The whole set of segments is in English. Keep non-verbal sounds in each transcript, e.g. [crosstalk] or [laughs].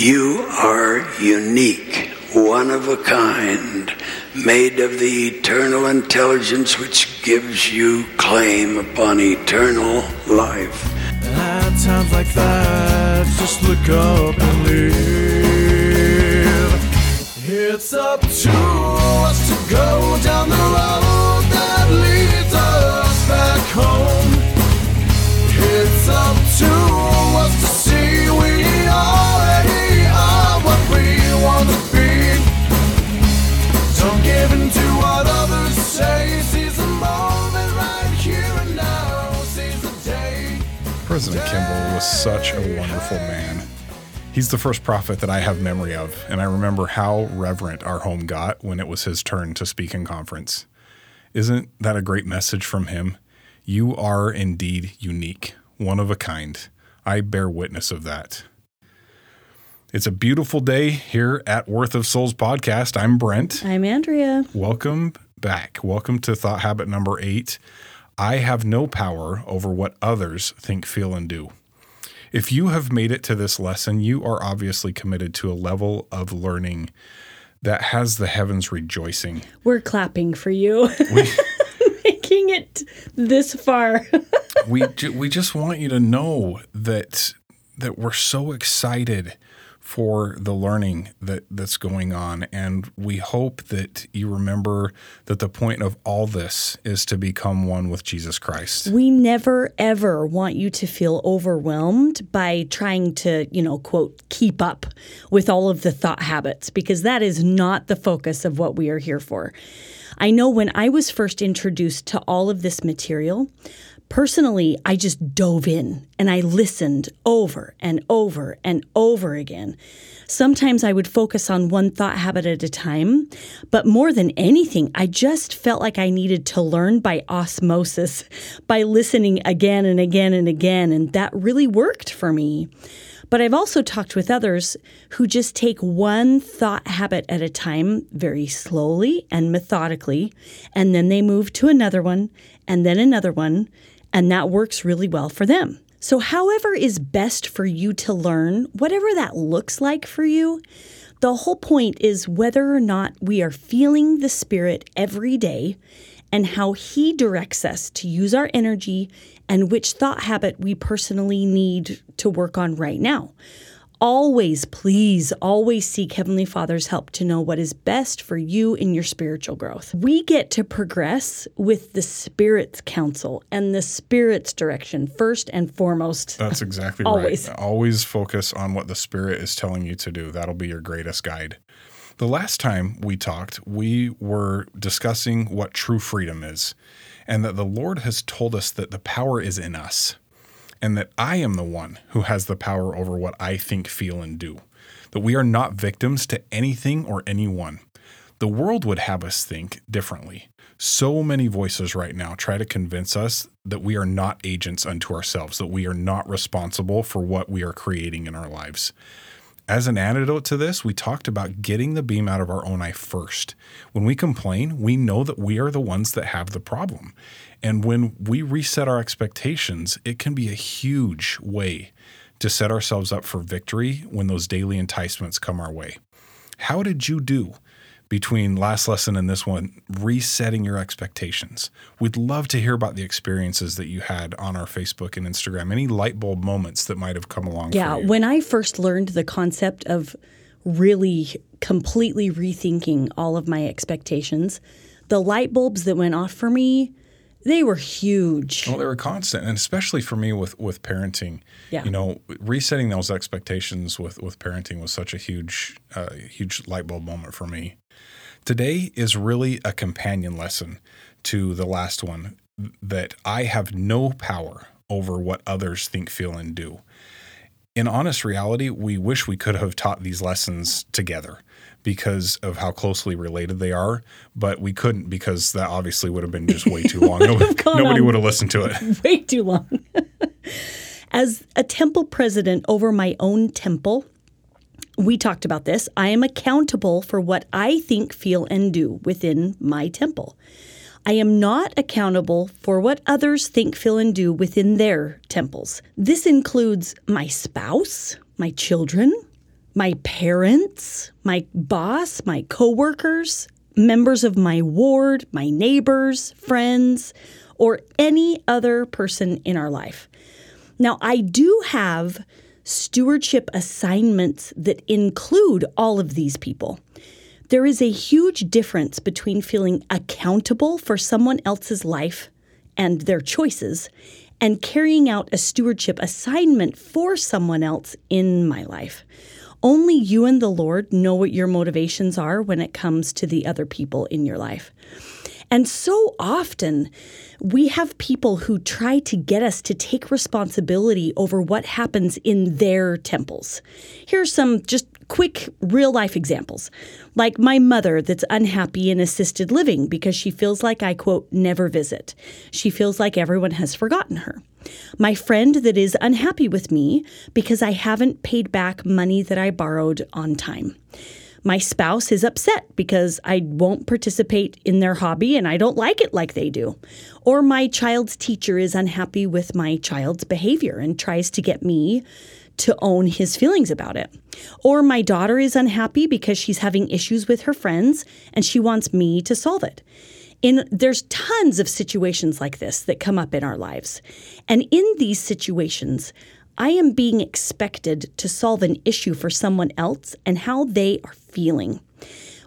You are unique, one of a kind, made of the eternal intelligence which gives you claim upon eternal life. At times like that, just look up and live. It's up to us to go down the road that leads us back home. It's up to us President Kimball was such a wonderful man. He's the first prophet that I have memory of, and I remember how reverent our home got when it was his turn to speak in conference. Isn't that a great message from him? You are indeed unique, one of a kind. I bear witness of that. It's a beautiful day here at Worth of Souls podcast. I'm Brent. I'm Andrea. Welcome back. Welcome to thought habit number eight. I have no power over what others think, feel, and do. If you have made it to this lesson, you are obviously committed to a level of learning that has the heavens rejoicing. We're clapping for you. [laughs] [laughs] Making it this far. [laughs] we ju- we just want you to know that that we're so excited for the learning that that's going on and we hope that you remember that the point of all this is to become one with Jesus Christ. we never ever want you to feel overwhelmed by trying to, you know, quote, keep up with all of the thought habits because that is not the focus of what we are here for. I know when I was first introduced to all of this material, Personally, I just dove in and I listened over and over and over again. Sometimes I would focus on one thought habit at a time, but more than anything, I just felt like I needed to learn by osmosis, by listening again and again and again, and that really worked for me. But I've also talked with others who just take one thought habit at a time very slowly and methodically, and then they move to another one and then another one, and that works really well for them. So, however is best for you to learn, whatever that looks like for you, the whole point is whether or not we are feeling the Spirit every day and how He directs us to use our energy and which thought habit we personally need to work on right now. Always, please, always seek Heavenly Father's help to know what is best for you in your spiritual growth. We get to progress with the Spirit's counsel and the Spirit's direction first and foremost. That's exactly [laughs] Always. right. Always focus on what the Spirit is telling you to do. That'll be your greatest guide. The last time we talked, we were discussing what true freedom is, and that the Lord has told us that the power is in us, and that I am the one who has the power over what I think, feel, and do. That we are not victims to anything or anyone. The world would have us think differently. So many voices right now try to convince us that we are not agents unto ourselves, that we are not responsible for what we are creating in our lives. As an antidote to this, we talked about getting the beam out of our own eye first. When we complain, we know that we are the ones that have the problem. And when we reset our expectations, it can be a huge way to set ourselves up for victory when those daily enticements come our way. How did you do between last lesson and this one, resetting your expectations? We'd love to hear about the experiences that you had on our Facebook and Instagram, any light bulb moments that might have come along. Yeah, for you. when I first learned the concept of really completely rethinking all of my expectations, the light bulbs that went off for me, they were huge. Well, they were constant, and especially for me with with parenting. Yeah. You know, resetting those expectations with with parenting was such a huge, uh, huge light bulb moment for me. Today is really a companion lesson to the last one that I have no power over what others think, feel, and do. In honest reality, we wish we could have taught these lessons together because of how closely related they are, but we couldn't because that obviously would have been just way too long. [laughs] Nobody, nobody would have listened to it. [laughs] way too long. [laughs] As a temple president over my own temple, we talked about this. I am accountable for what I think, feel, and do within my temple. I am not accountable for what others think, feel, and do within their temples. This includes my spouse, my children, my parents, my boss, my coworkers, members of my ward, my neighbors, friends, or any other person in our life. Now, I do have stewardship assignments that include all of these people. There is a huge difference between feeling accountable for someone else's life and their choices and carrying out a stewardship assignment for someone else in my life. Only you and the Lord know what your motivations are when it comes to the other people in your life. And so often, we have people who try to get us to take responsibility over what happens in their temples. Here are some just quick real life examples. Like my mother that's unhappy in assisted living because she feels like I, quote, never visit. She feels like everyone has forgotten her. My friend that is unhappy with me because I haven't paid back money that I borrowed on time. My spouse is upset because I won't participate in their hobby and I don't like it like they do. Or my child's teacher is unhappy with my child's behavior and tries to get me to own his feelings about it. Or my daughter is unhappy because she's having issues with her friends and she wants me to solve it. In there's tons of situations like this that come up in our lives. And in these situations, I am being expected to solve an issue for someone else and how they are feeling.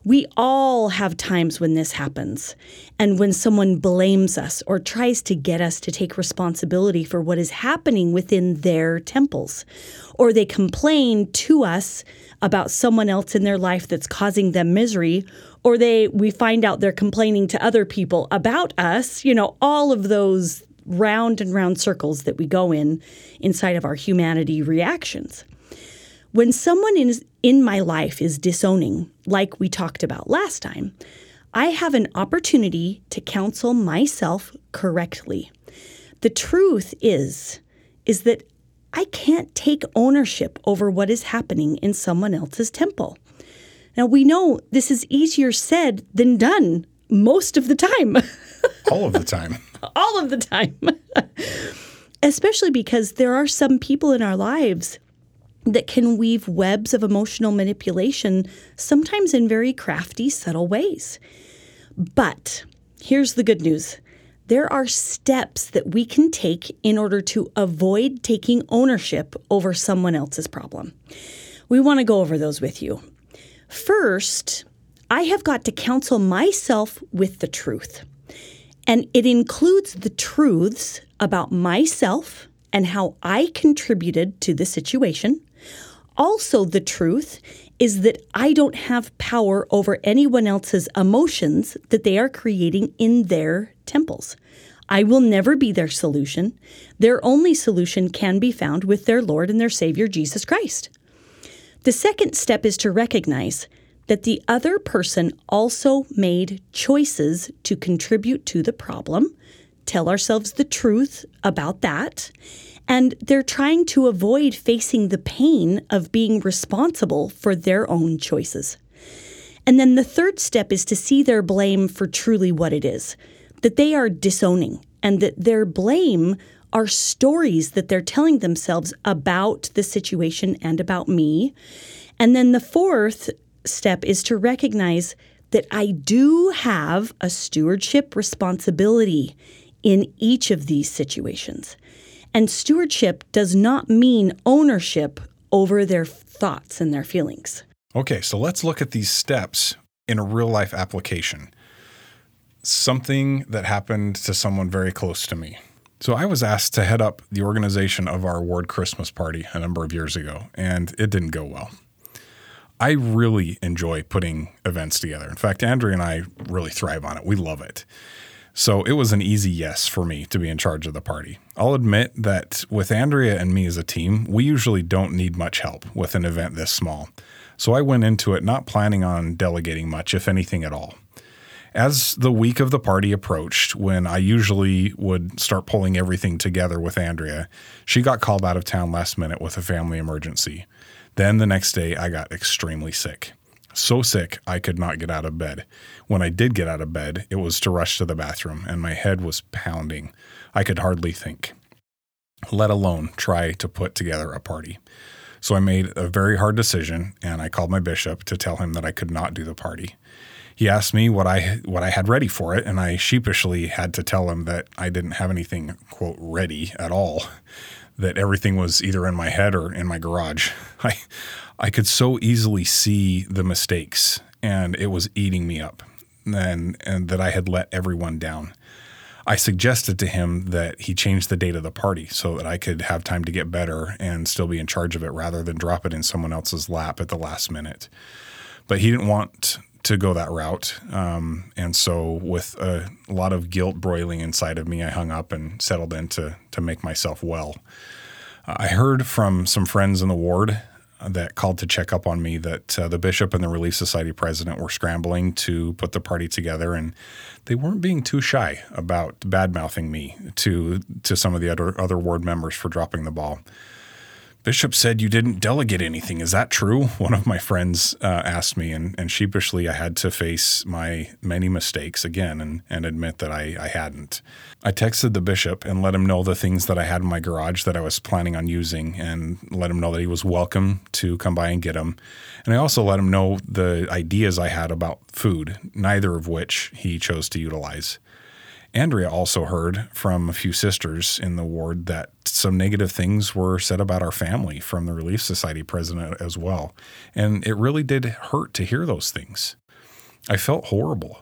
We all have times when this happens, and when someone blames us or tries to get us to take responsibility for what is happening within their temples, or they complain to us about someone else in their life that's causing them misery, or they we find out they're complaining to other people about us, you know, all of those round and round circles that we go in inside of our humanity reactions. When someone is in my life is disowning, like we talked about last time, I have an opportunity to counsel myself correctly. The truth is is that I can't take ownership over what is happening in someone else's temple. Now we know this is easier said than done most of the time. [laughs] All of the time. All of the time. [laughs] Especially because there are some people in our lives that can weave webs of emotional manipulation, sometimes in very crafty, subtle ways. But here's the good news there are steps that we can take in order to avoid taking ownership over someone else's problem. We want to go over those with you. First, I have got to counsel myself with the truth. And it includes the truths about myself and how I contributed to the situation, also, the truth is that I don't have power over anyone else's emotions that they are creating in their temples. I will never be their solution. Their only solution can be found with their Lord and their Savior, Jesus Christ. The second step is to recognize that the other person also made choices to contribute to the problem, tell ourselves the truth about that, and they're trying to avoid facing the pain of being responsible for their own choices. And then the third step is to see their blame for truly what it is that they are disowning, and that their blame are stories that they're telling themselves about the situation and about me. And then the fourth step is to recognize that I do have a stewardship responsibility in each of these situations. And stewardship does not mean ownership over their thoughts and their feelings. Okay, so let's look at these steps in a real life application. Something that happened to someone very close to me. So I was asked to head up the organization of our ward Christmas party a number of years ago, and it didn't go well. I really enjoy putting events together. In fact, Andrea and I really thrive on it. We love it. So it was an easy yes for me to be in charge of the party. I'll admit that with Andrea and me as a team, we usually don't need much help with an event this small. So I went into it not planning on delegating much, if anything at all. As the week of the party approached, when I usually would start pulling everything together with Andrea, she got called out of town last minute with a family emergency. Then the next day, I got extremely sick so sick I could not get out of bed. When I did get out of bed, it was to rush to the bathroom, and my head was pounding. I could hardly think, let alone try to put together a party. So I made a very hard decision and I called my bishop to tell him that I could not do the party. He asked me what I what I had ready for it and I sheepishly had to tell him that I didn't have anything quote ready at all. That everything was either in my head or in my garage. [laughs] I I could so easily see the mistakes and it was eating me up and and that I had let everyone down. I suggested to him that he change the date of the party so that I could have time to get better and still be in charge of it rather than drop it in someone else's lap at the last minute. But he didn't want to go that route. Um, and so, with a lot of guilt broiling inside of me, I hung up and settled in to, to make myself well. I heard from some friends in the ward that called to check up on me that uh, the bishop and the Relief Society president were scrambling to put the party together, and they weren't being too shy about bad mouthing me to to some of the other other ward members for dropping the ball. Bishop said you didn't delegate anything. Is that true? [laughs] One of my friends uh, asked me, and, and sheepishly I had to face my many mistakes again and, and admit that I, I hadn't. I texted the bishop and let him know the things that I had in my garage that I was planning on using and let him know that he was welcome to come by and get them. And I also let him know the ideas I had about food, neither of which he chose to utilize. Andrea also heard from a few sisters in the ward that some negative things were said about our family from the Relief Society president as well. And it really did hurt to hear those things. I felt horrible.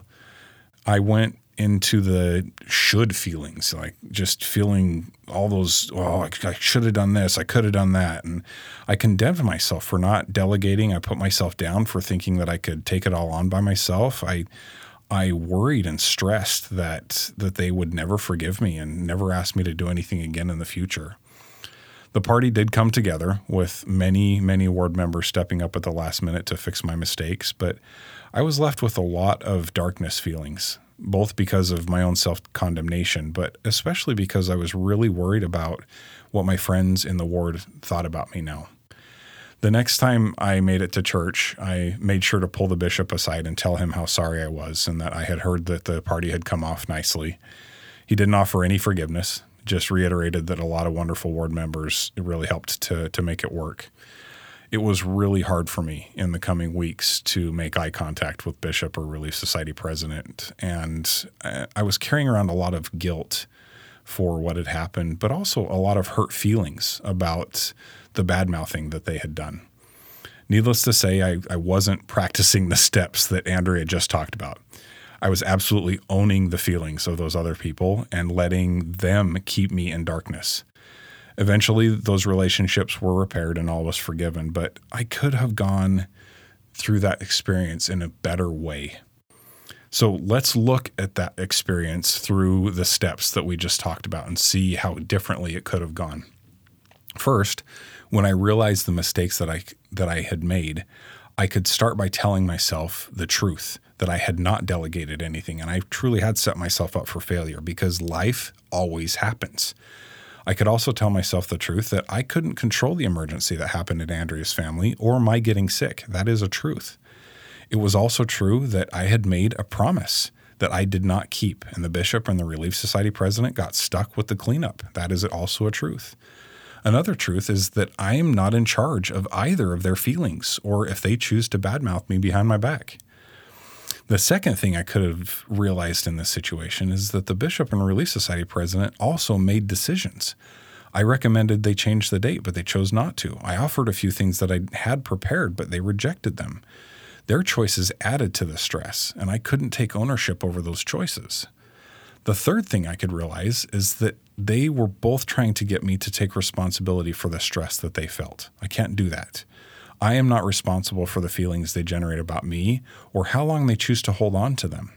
I went into the should feelings, like just feeling all those, oh, I, should have done this, I could have done that. And I condemned myself for not delegating. I put myself down for thinking that I could take it all on by myself. I, I worried and stressed that that they would never forgive me and never ask me to do anything again in the future. The party did come together with many, many ward members stepping up at the last minute to fix my mistakes, but I was left with a lot of darkness feelings, both because of my own self condemnation, but especially because I was really worried about what my friends in the ward thought about me now. The next time I made it to church, I made sure to pull the bishop aside and tell him how sorry I was and that I had heard that the party had come off nicely. He didn't offer any forgiveness, just reiterated that a lot of wonderful ward members really helped to, to make it work. It was really hard for me in the coming weeks to make eye contact with Bishop or Relief Society president. And uh, I was carrying around a lot of guilt for what had happened, but also a lot of hurt feelings about the bad mouthing that they had done. Needless to say, I, I wasn't [laughs] practicing the steps that Andrea just talked about. I was absolutely owning the feelings of those other people and letting them keep me in darkness. Eventually, those relationships were repaired and all was forgiven, but I could have gone through that experience in a better way. So let's look at that experience through the steps that we just talked about and see how differently it could have gone. First, when I realized the mistakes that I that I had made, I could start by telling myself the truth that I had not delegated anything and I truly had set myself up for failure because life always happens. I could also tell myself the truth that I couldn't control the emergency that happened in Andrea's family or my getting sick. That is a truth. It was also true that I had made a promise that I did not keep, and the bishop and the Relief Society president got stuck with the cleanup. That is also a truth. Another truth is that I am not in charge of either of their feelings or if they choose to badmouth me behind my back. The second thing I could have realized in this situation is that the Bishop and Relief Society president also made decisions. I recommended they change the date, but they chose not to. I offered a few things that I had prepared, but they rejected them. Their choices added to the stress, and I couldn't take ownership over those choices. The third thing I could realize is that they were both trying to get me to take responsibility for the stress that they felt. I can't do that. I am not responsible for the feelings they generate about me or how long they choose to hold on to them.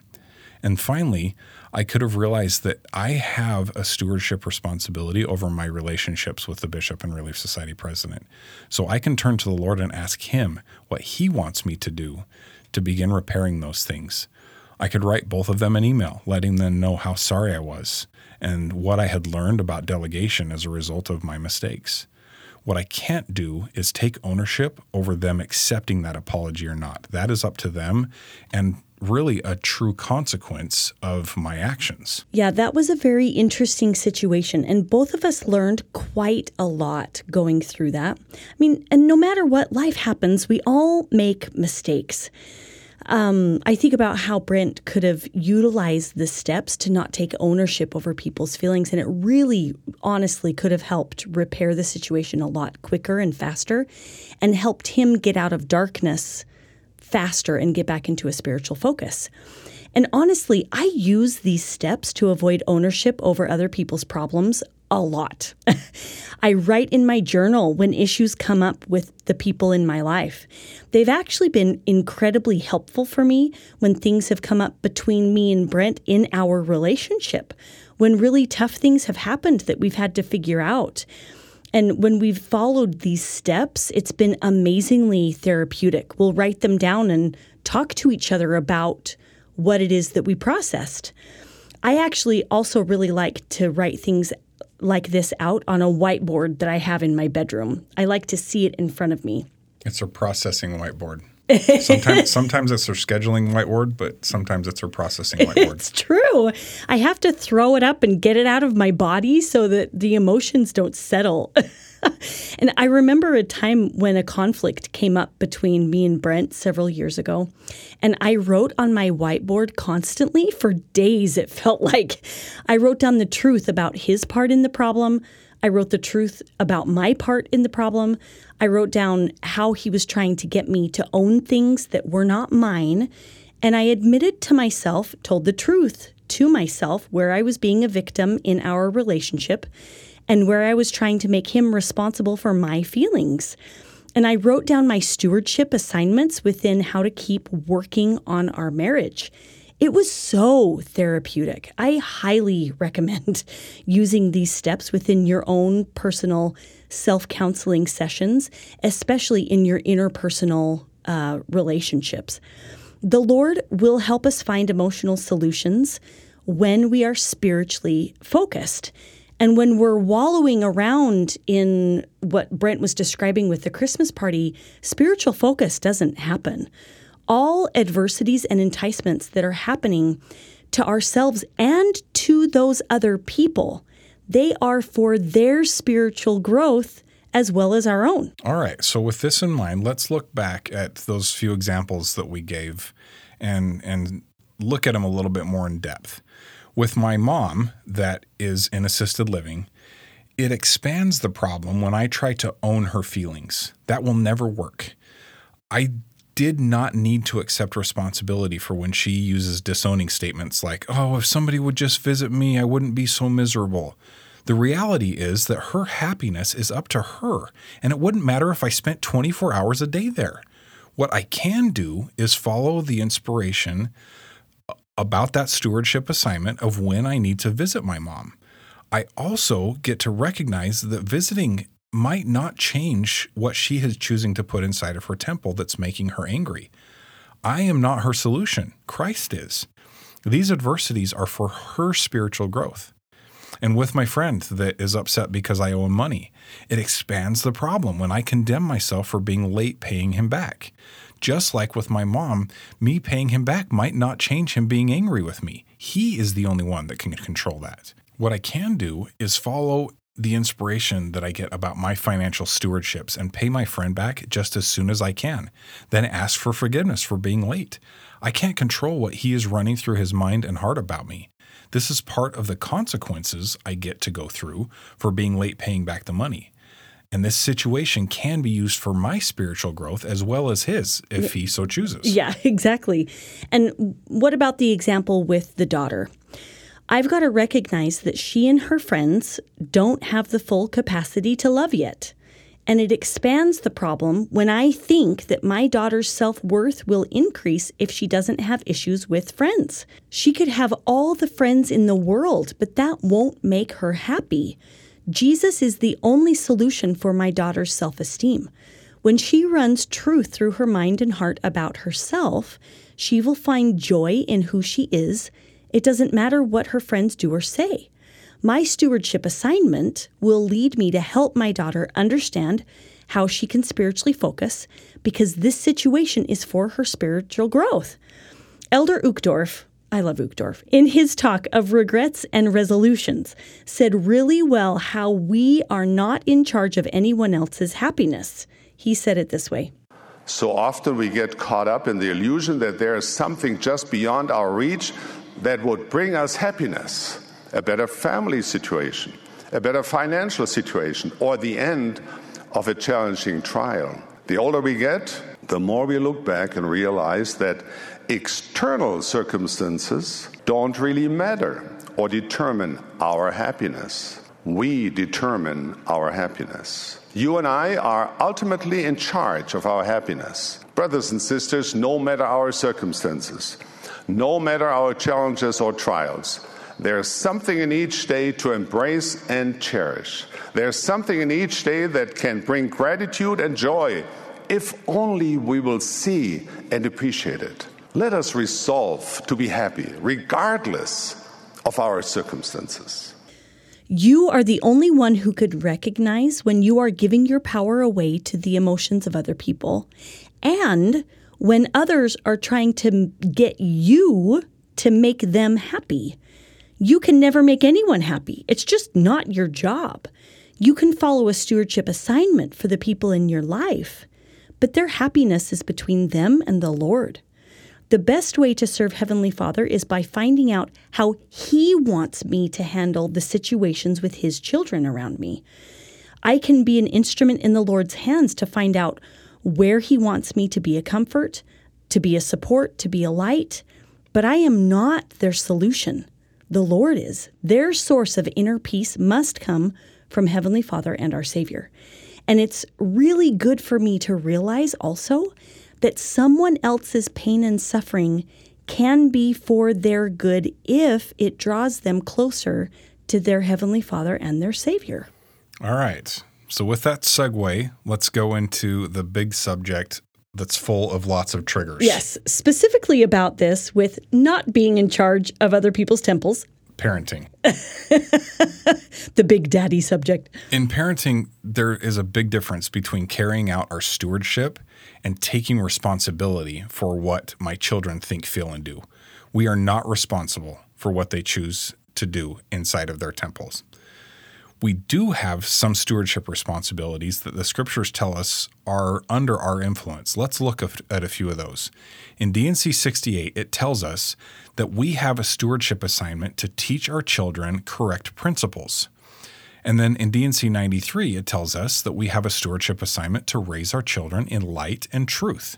And finally, I could have realized that I have a stewardship responsibility over my relationships with the Bishop and Relief Society president. So I can turn to the Lord and ask Him what He wants me to do to begin repairing those things. I could write both of them an email, letting them know how sorry I was and what I had learned about delegation as a result of my mistakes. What I can't do is take ownership over them accepting that apology or not. That is up to them and really a true consequence of my actions. Yeah, that was a very interesting situation. And both of us learned quite a lot going through that. I mean, and no matter what life happens, we all make mistakes. Um, I think about how Brent could have utilized the steps to not take ownership over people's feelings, and it really, honestly, could have helped repair the situation a lot quicker and faster, and helped him get out of darkness faster and get back into a spiritual focus. And honestly, I use these steps to avoid ownership over other people's problems a lot. [laughs] I write in my journal when issues come up with the people in my life. They've actually been incredibly helpful for me when things have come up between me and Brent in our relationship, when really tough things have happened that we've had to figure out. And when we've followed these steps, it's been amazingly therapeutic. We'll write them down and talk to each other about what it is that we processed. I actually also really like to write things like this out on a whiteboard that I have in my bedroom. I like to see it in front of me. It's a processing whiteboard. [laughs] sometimes, sometimes it's her scheduling whiteboard, but sometimes it's her processing [laughs] whiteboard. It's true. I have to throw it up and get it out of my body so that the emotions don't settle. [laughs] [laughs] and I remember a time when a conflict came up between me and Brent several years ago. And I wrote on my whiteboard constantly for days, it felt [laughs] like. I wrote down the truth about his part in the problem. I wrote the truth about my part in the problem. I wrote down how he was trying to get me to own things that were not mine. And I admitted to myself, told the truth to myself, where I was being a victim in our relationship and where I was trying to make him responsible for my feelings. And I wrote down my stewardship assignments within how to keep working on our marriage. It was so therapeutic. I highly [laughs] recommend using these steps within your own personal self counseling sessions, especially in your interpersonal uh, relationships. The Lord will help us find emotional solutions when we are spiritually focused. And when we're wallowing around in what Brent was describing with the Christmas party, spiritual focus doesn't happen. All adversities and enticements that are happening to ourselves and to those other people, they are for their spiritual growth as well as our own. All right. So with this in mind, let's look back at those few examples that we gave and and look at them a little bit more in depth. With my mom, that is in assisted living, it expands the problem when I try to own her feelings. That will never work. I did not need to accept responsibility for when she uses disowning statements like, oh, if somebody would just visit me, I wouldn't be so miserable. The reality is that her happiness is up to her, and it wouldn't matter if I spent 24 hours a day there. What I can do is follow the inspiration about that stewardship assignment of when I need to visit my mom. I also get to recognize that visiting might not change what she is choosing to put inside of her temple that's making her angry. I am not her solution, Christ is. These adversities are for her spiritual growth. And with my friend that is upset because I owe him money, it expands the problem when I condemn myself for being late paying him back. Just like with my mom, me paying him back might not change him being angry with me. He is the only one that can control that. What I can do is follow the inspiration that I get about my financial stewardships and pay my friend back just as soon as I can. Then ask for forgiveness for being late. I can't control what he is running through his mind and heart about me. This is part of the consequences I get to go through for being late paying back the money. And this situation can be used for my spiritual growth as well as his if he so chooses. Yeah, [laughs] exactly. And what about the example with the daughter? I've got to recognize that she and her friends don't have the full capacity to love yet. And it expands the problem when I think that my daughter's self worth will increase if she doesn't have issues with friends. She could have all the friends in the world, but that won't make her happy. Jesus is the only solution for my daughter's self esteem. When she runs truth through her mind and heart about herself, she will find joy in who she is. It doesn't matter what her friends do or say. My stewardship assignment will lead me to help my daughter understand how she can spiritually focus because this situation is for her spiritual growth. Elder Uchtdorf, I love Uchtdorf, in his talk of regrets and resolutions, said really well how we are not in charge of anyone else's happiness. He said it this way So often we get caught up in the illusion that there is something just beyond our reach that would bring us happiness, a better family situation, a better financial situation, or the end of a challenging trial. The older we get, the more we look back and realize that external circumstances don't really matter or determine our happiness. We determine our happiness. You and I are ultimately in charge of our happiness. Brothers and sisters, no matter our circumstances, no matter our challenges or trials, there's something in each day to embrace and cherish. There's something in each day that can bring gratitude and joy if only we will see and appreciate it. Let us resolve to be happy regardless of our circumstances. You are the only one who could recognize when you are giving your power away to the emotions of other people and when others are trying to get you to make them happy. You can never make anyone happy. It's just not your job. You can follow a stewardship assignment for the people in your life, but their happiness is between them and the Lord. The best way to serve Heavenly Father is by finding out how He wants me to handle the situations with His children around me. I can be an instrument in the Lord's hands to find out where He wants me to be a comfort, to be a support, to be a light, but I am not their solution. The Lord is. Their source of inner peace must come from Heavenly Father and our Savior. And it's really good for me to realize also that someone else's pain and suffering can be for their good if it draws them closer to their Heavenly Father and their Savior. All right. So, with that segue, let's go into the big subject that's full of lots of triggers. Yes, specifically about this with not being in charge of other people's temples, Parenting. [laughs] the big daddy subject. In parenting, there is a big difference between carrying out our stewardship and taking responsibility for what my children think, feel, and do. We are not responsible for what they choose to do inside of their temples. We do have some stewardship responsibilities that the scriptures tell us are under our influence. Let's look at a few of those. In D&C 68, it tells us that we have a stewardship assignment to teach our children correct principles. And then in D&C 93, it tells us that we have a stewardship assignment to raise our children in light and truth.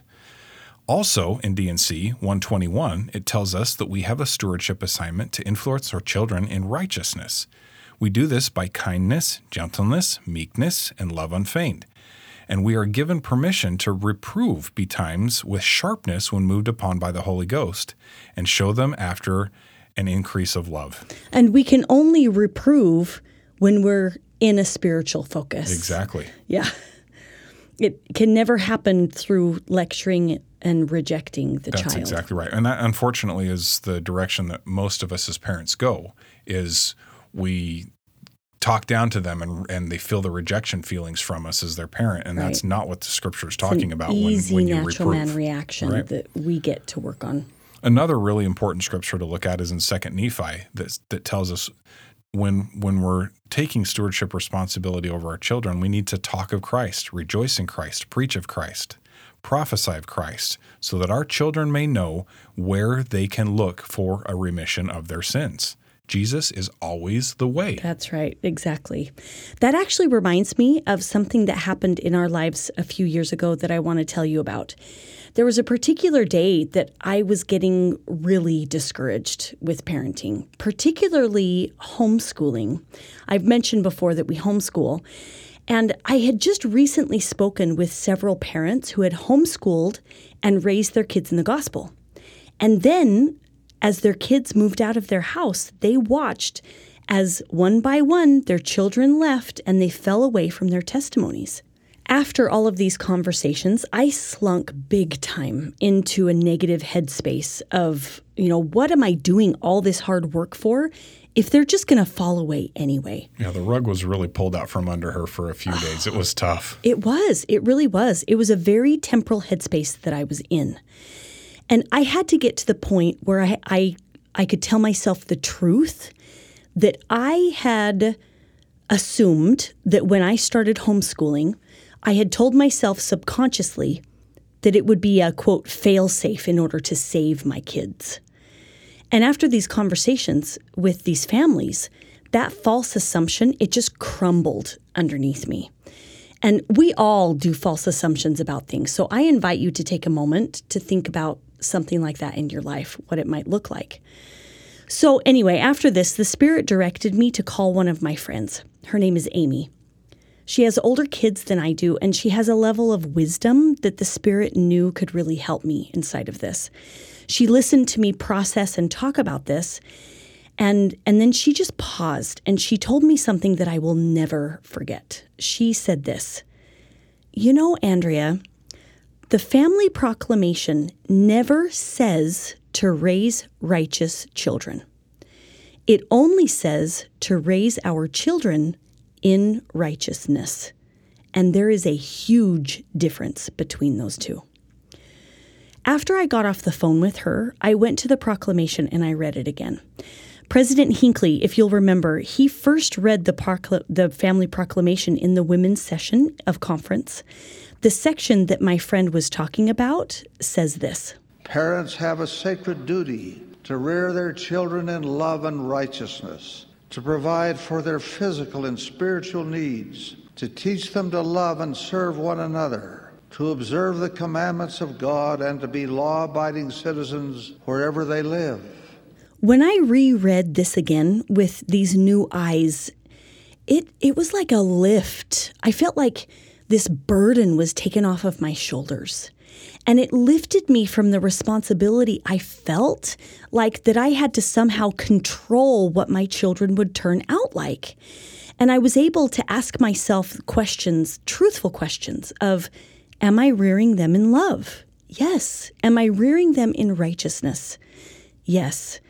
Also, in D&C 121, it tells us that we have a stewardship assignment to influence our children in righteousness. We do this by kindness, gentleness, meekness, and love unfeigned. And we are given permission to reprove betimes with sharpness when moved upon by the Holy Ghost, and show them after an increase of love. And we can only reprove when we're in a spiritual focus. Exactly. Yeah. [laughs] It can never happen through lecturing and rejecting the That's child. That's exactly right. And that unfortunately is the direction that most of us as parents go is we talk down to them and, and they feel the rejection feelings from us as their parent and that's not what the scripture is talking about when, easy when you natural reprove man reaction Right. that we get to work on. Another really important scripture to look at is in Second Nephi that that tells us when when we're taking stewardship responsibility over our children, we need to talk of Christ, rejoice in Christ, preach of Christ, prophesy of Christ, so that our children may know where they can look for a remission of their sins. Jesus is always the way. That's right, exactly. That actually reminds me of something that happened in our lives a few years ago that I want to tell you about. There was a particular day that I was getting really discouraged with parenting, particularly homeschooling. I've mentioned before that we homeschool. And I had just recently spoken with several parents who had homeschooled and raised their kids in the gospel. And then, as their kids moved out of their house, they watched as one by one their children left and they fell away from their testimonies. After all of these conversations, I slunk big time into a negative headspace of, you know, what am I doing all this hard work for if they're just going to fall away anyway. Yeah, the rug was really pulled out from under her for a few [sighs] days. It was tough. It was. It really was. It was a very temporal headspace that I was in. And I had to get to the point where I, I, I could tell myself the truth that I had assumed that when I started homeschooling, I had told myself subconsciously that it would be a quote fail safe in order to save my kids. And after these conversations with these families, that false assumption, it just crumbled underneath me. And we all do false assumptions about things. So I invite you to take a moment to think about something like that in your life, what it might look like. So, anyway, after this, the Spirit directed me to call one of my friends. Her name is Amy. She has older kids than I do, and she has a level of wisdom that the Spirit knew could really help me inside of this. She listened to me process and talk about this, and, and then she just paused and she told me something that I will never forget. She said this You know, Andrea, the family proclamation never says to raise righteous children. It only says to raise our children in righteousness. And there is a huge difference between those two. After I got off the phone with her, I went to the proclamation and I read it again. President Hinckley, if you'll remember, he first read the, procl- the family proclamation in the women's session of conference. The section that my friend was talking about says this Parents have a sacred duty to rear their children in love and righteousness, to provide for their physical and spiritual needs, to teach them to love and serve one another, to observe the commandments of God, and to be law abiding citizens wherever they live. When I reread this again with these new eyes, it it was like a lift. I felt like this burden was taken off of my shoulders. And it lifted me from the responsibility I felt like that I had to somehow control what my children would turn out like. And I was able to ask myself questions, truthful questions of Am I rearing them in love? Yes. Am I rearing them in righteousness? Yes.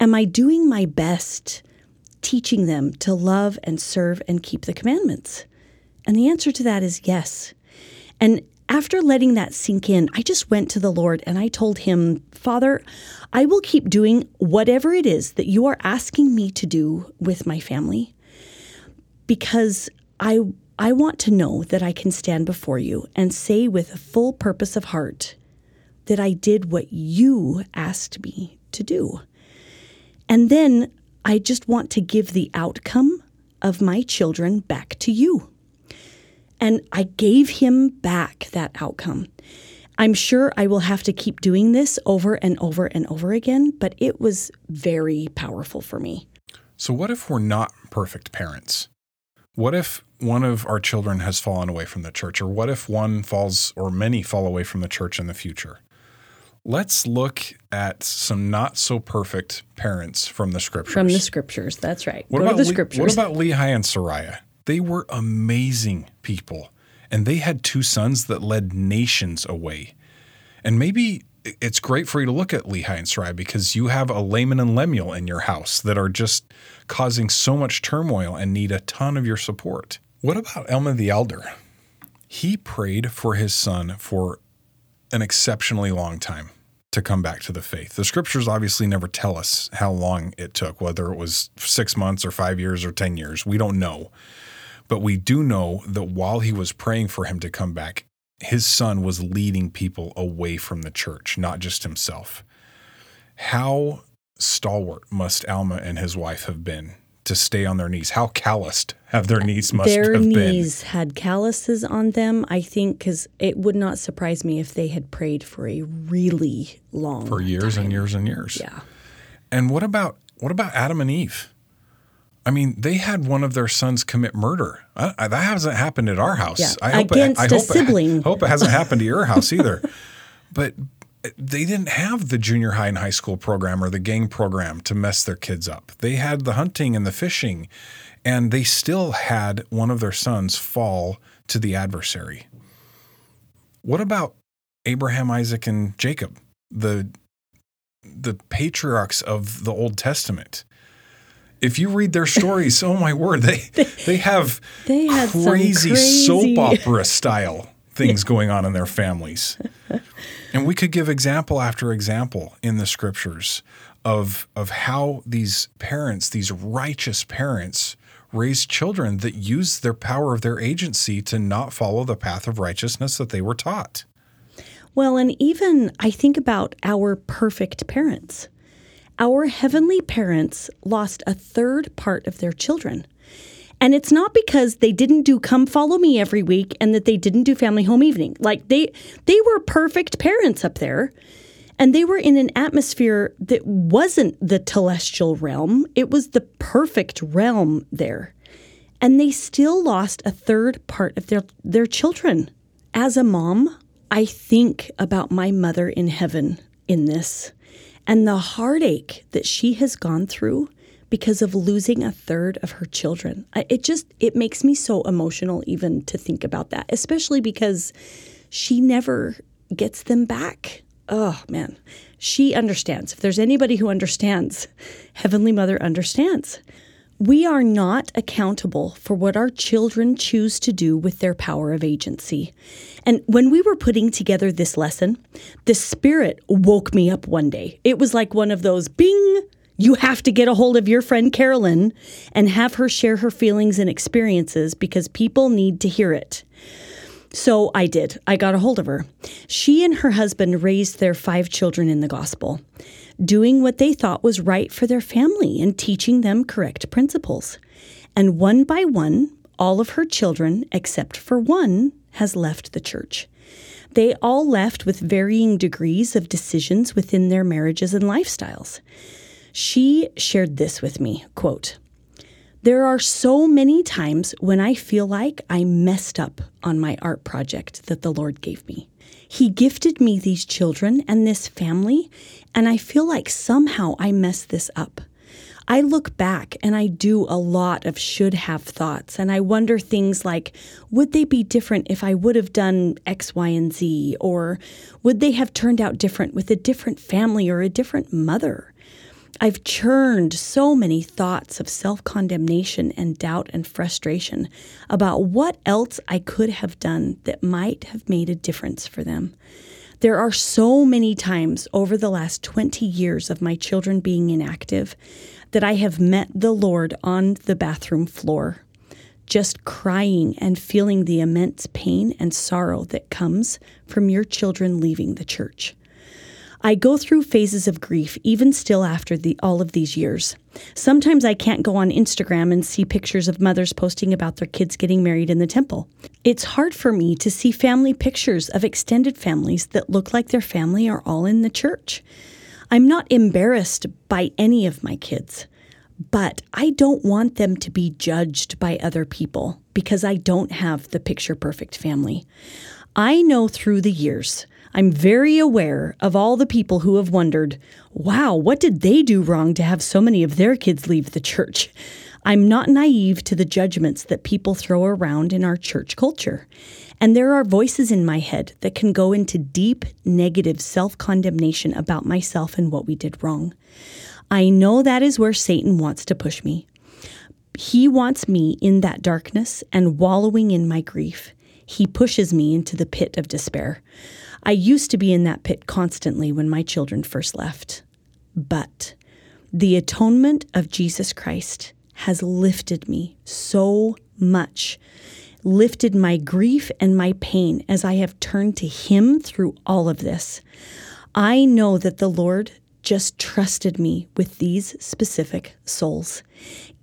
Am I doing my best teaching them to love and serve and keep the commandments? And the answer to that is yes. And after letting that sink in, I just went to the Lord and I told him, Father, I will keep doing whatever it is that you are asking me to do with my family because I I want to know that I can stand before you and say with a full purpose of heart that I did what you asked me to do. And then I just want to give the outcome of my children back to you. And I gave him back that outcome. I'm sure I will have to keep doing this over and over and over again, but it was very powerful for me. So, what if we're not perfect parents? What if one of our children has fallen away from the church, or what if one falls or many fall away from the church in the future? Let's look at some not so perfect parents from the scriptures. From the scriptures, that's right. What Go about the Le- scriptures. what about Lehi and Sariah? They were amazing people, and they had two sons that led nations away. And maybe it's great for you to look at Lehi and Sariah because you have a Laman and Lemuel in your house that are just causing so much turmoil and need a ton of your support. What about Alma the elder? He prayed for his son for an exceptionally long time to come back to the faith. The scriptures obviously never tell us how long it took, whether it was six months or five years or 10 years. We don't know. But we do know that while he was praying for him to come back, his son was leading people away from the church, not just himself. How stalwart must Alma and his wife have been to stay on their knees? How calloused have their knees must Their have been? Their knees had calluses on them, I think, because it would not surprise me if they had prayed for a really long for years and years and years. Yeah. And what about what about Adam and Eve? I mean, they had one of their sons commit murder. I, I, that hasn't happened at our house. Yeah, I hope against it, I a hope sibling. It, hope it hasn't happened to your [laughs] house either. But uh, they didn't have the junior high and high school program or the gang program to mess their kids up. They had the hunting and the fishing, and they still had one of their sons fall to the adversary. What about Abraham, Isaac, and Jacob, the the patriarchs of the Old Testament? If you read their stories, oh my word, [laughs] they they have They had some crazy, crazy- soap opera style things [laughs] going on in their families. And we could give example after example in the scriptures of of how these parents, these righteous parents, raised children that use their power of their agency to not follow the path of righteousness that they were taught. Well, and even I think about our perfect parents. Our heavenly parents lost a third part of their children. And it's not because they didn't do come follow me every week and that they didn't do family home evening. Like they they were perfect parents up there. And they were in an atmosphere that wasn't the telestial realm. It was the perfect realm there. And they still lost a third part of their their children. As a mom, I think about my mother in heaven in this and the heartache that she has gone through because of losing a third of her children. It just it makes me so emotional even to think about that, especially because she never gets them back. Oh man, she understands. If there's anybody who understands, Heavenly Mother understands. We are not accountable for what our children choose to do with their power of agency. And when we were putting together this lesson, the Spirit woke me up one day. It was like one of those bing, you have to get a hold of your friend Carolyn and have her share her feelings and experiences because people need to hear it. So I did. I got a hold of her. She and her husband raised their five children in the gospel, doing what they thought was right for their family and teaching them correct principles. And one by one, all of her children, except for one, has left the church. They all left with varying degrees of decisions within their marriages and lifestyles. She shared this with me quote, there are so many times when I feel like I messed up on my art project that the Lord gave me. He gifted me these children and this family, and I feel like somehow I messed this up. I look back and I do a lot of should have thoughts, and I wonder things like would they be different if I would have done X, Y, and Z? Or would they have turned out different with a different family or a different mother? I've churned so many thoughts of self condemnation and doubt and frustration about what else I could have done that might have made a difference for them. There are so many times over the last 20 years of my children being inactive that I have met the Lord on the bathroom floor, just crying and feeling the immense pain and sorrow that comes from your children leaving the church. I go through phases of grief even still after the, all of these years. Sometimes I can't go on Instagram and see pictures of mothers posting about their kids getting married in the temple. It's hard for me to see family pictures of extended families that look like their family are all in the church. I'm not embarrassed by any of my kids, but I don't want them to be judged by other people because I don't have the picture perfect family. I know through the years, I'm very aware of all the people who have wondered, wow, what did they do wrong to have so many of their kids leave the church? I'm not naive to the judgments that people throw around in our church culture. And there are voices in my head that can go into deep negative self condemnation about myself and what we did wrong. I know that is where Satan wants to push me. He wants me in that darkness and wallowing in my grief. He pushes me into the pit of despair. I used to be in that pit constantly when my children first left. But the atonement of Jesus Christ has lifted me so much, lifted my grief and my pain as I have turned to Him through all of this. I know that the Lord just trusted me with these specific souls.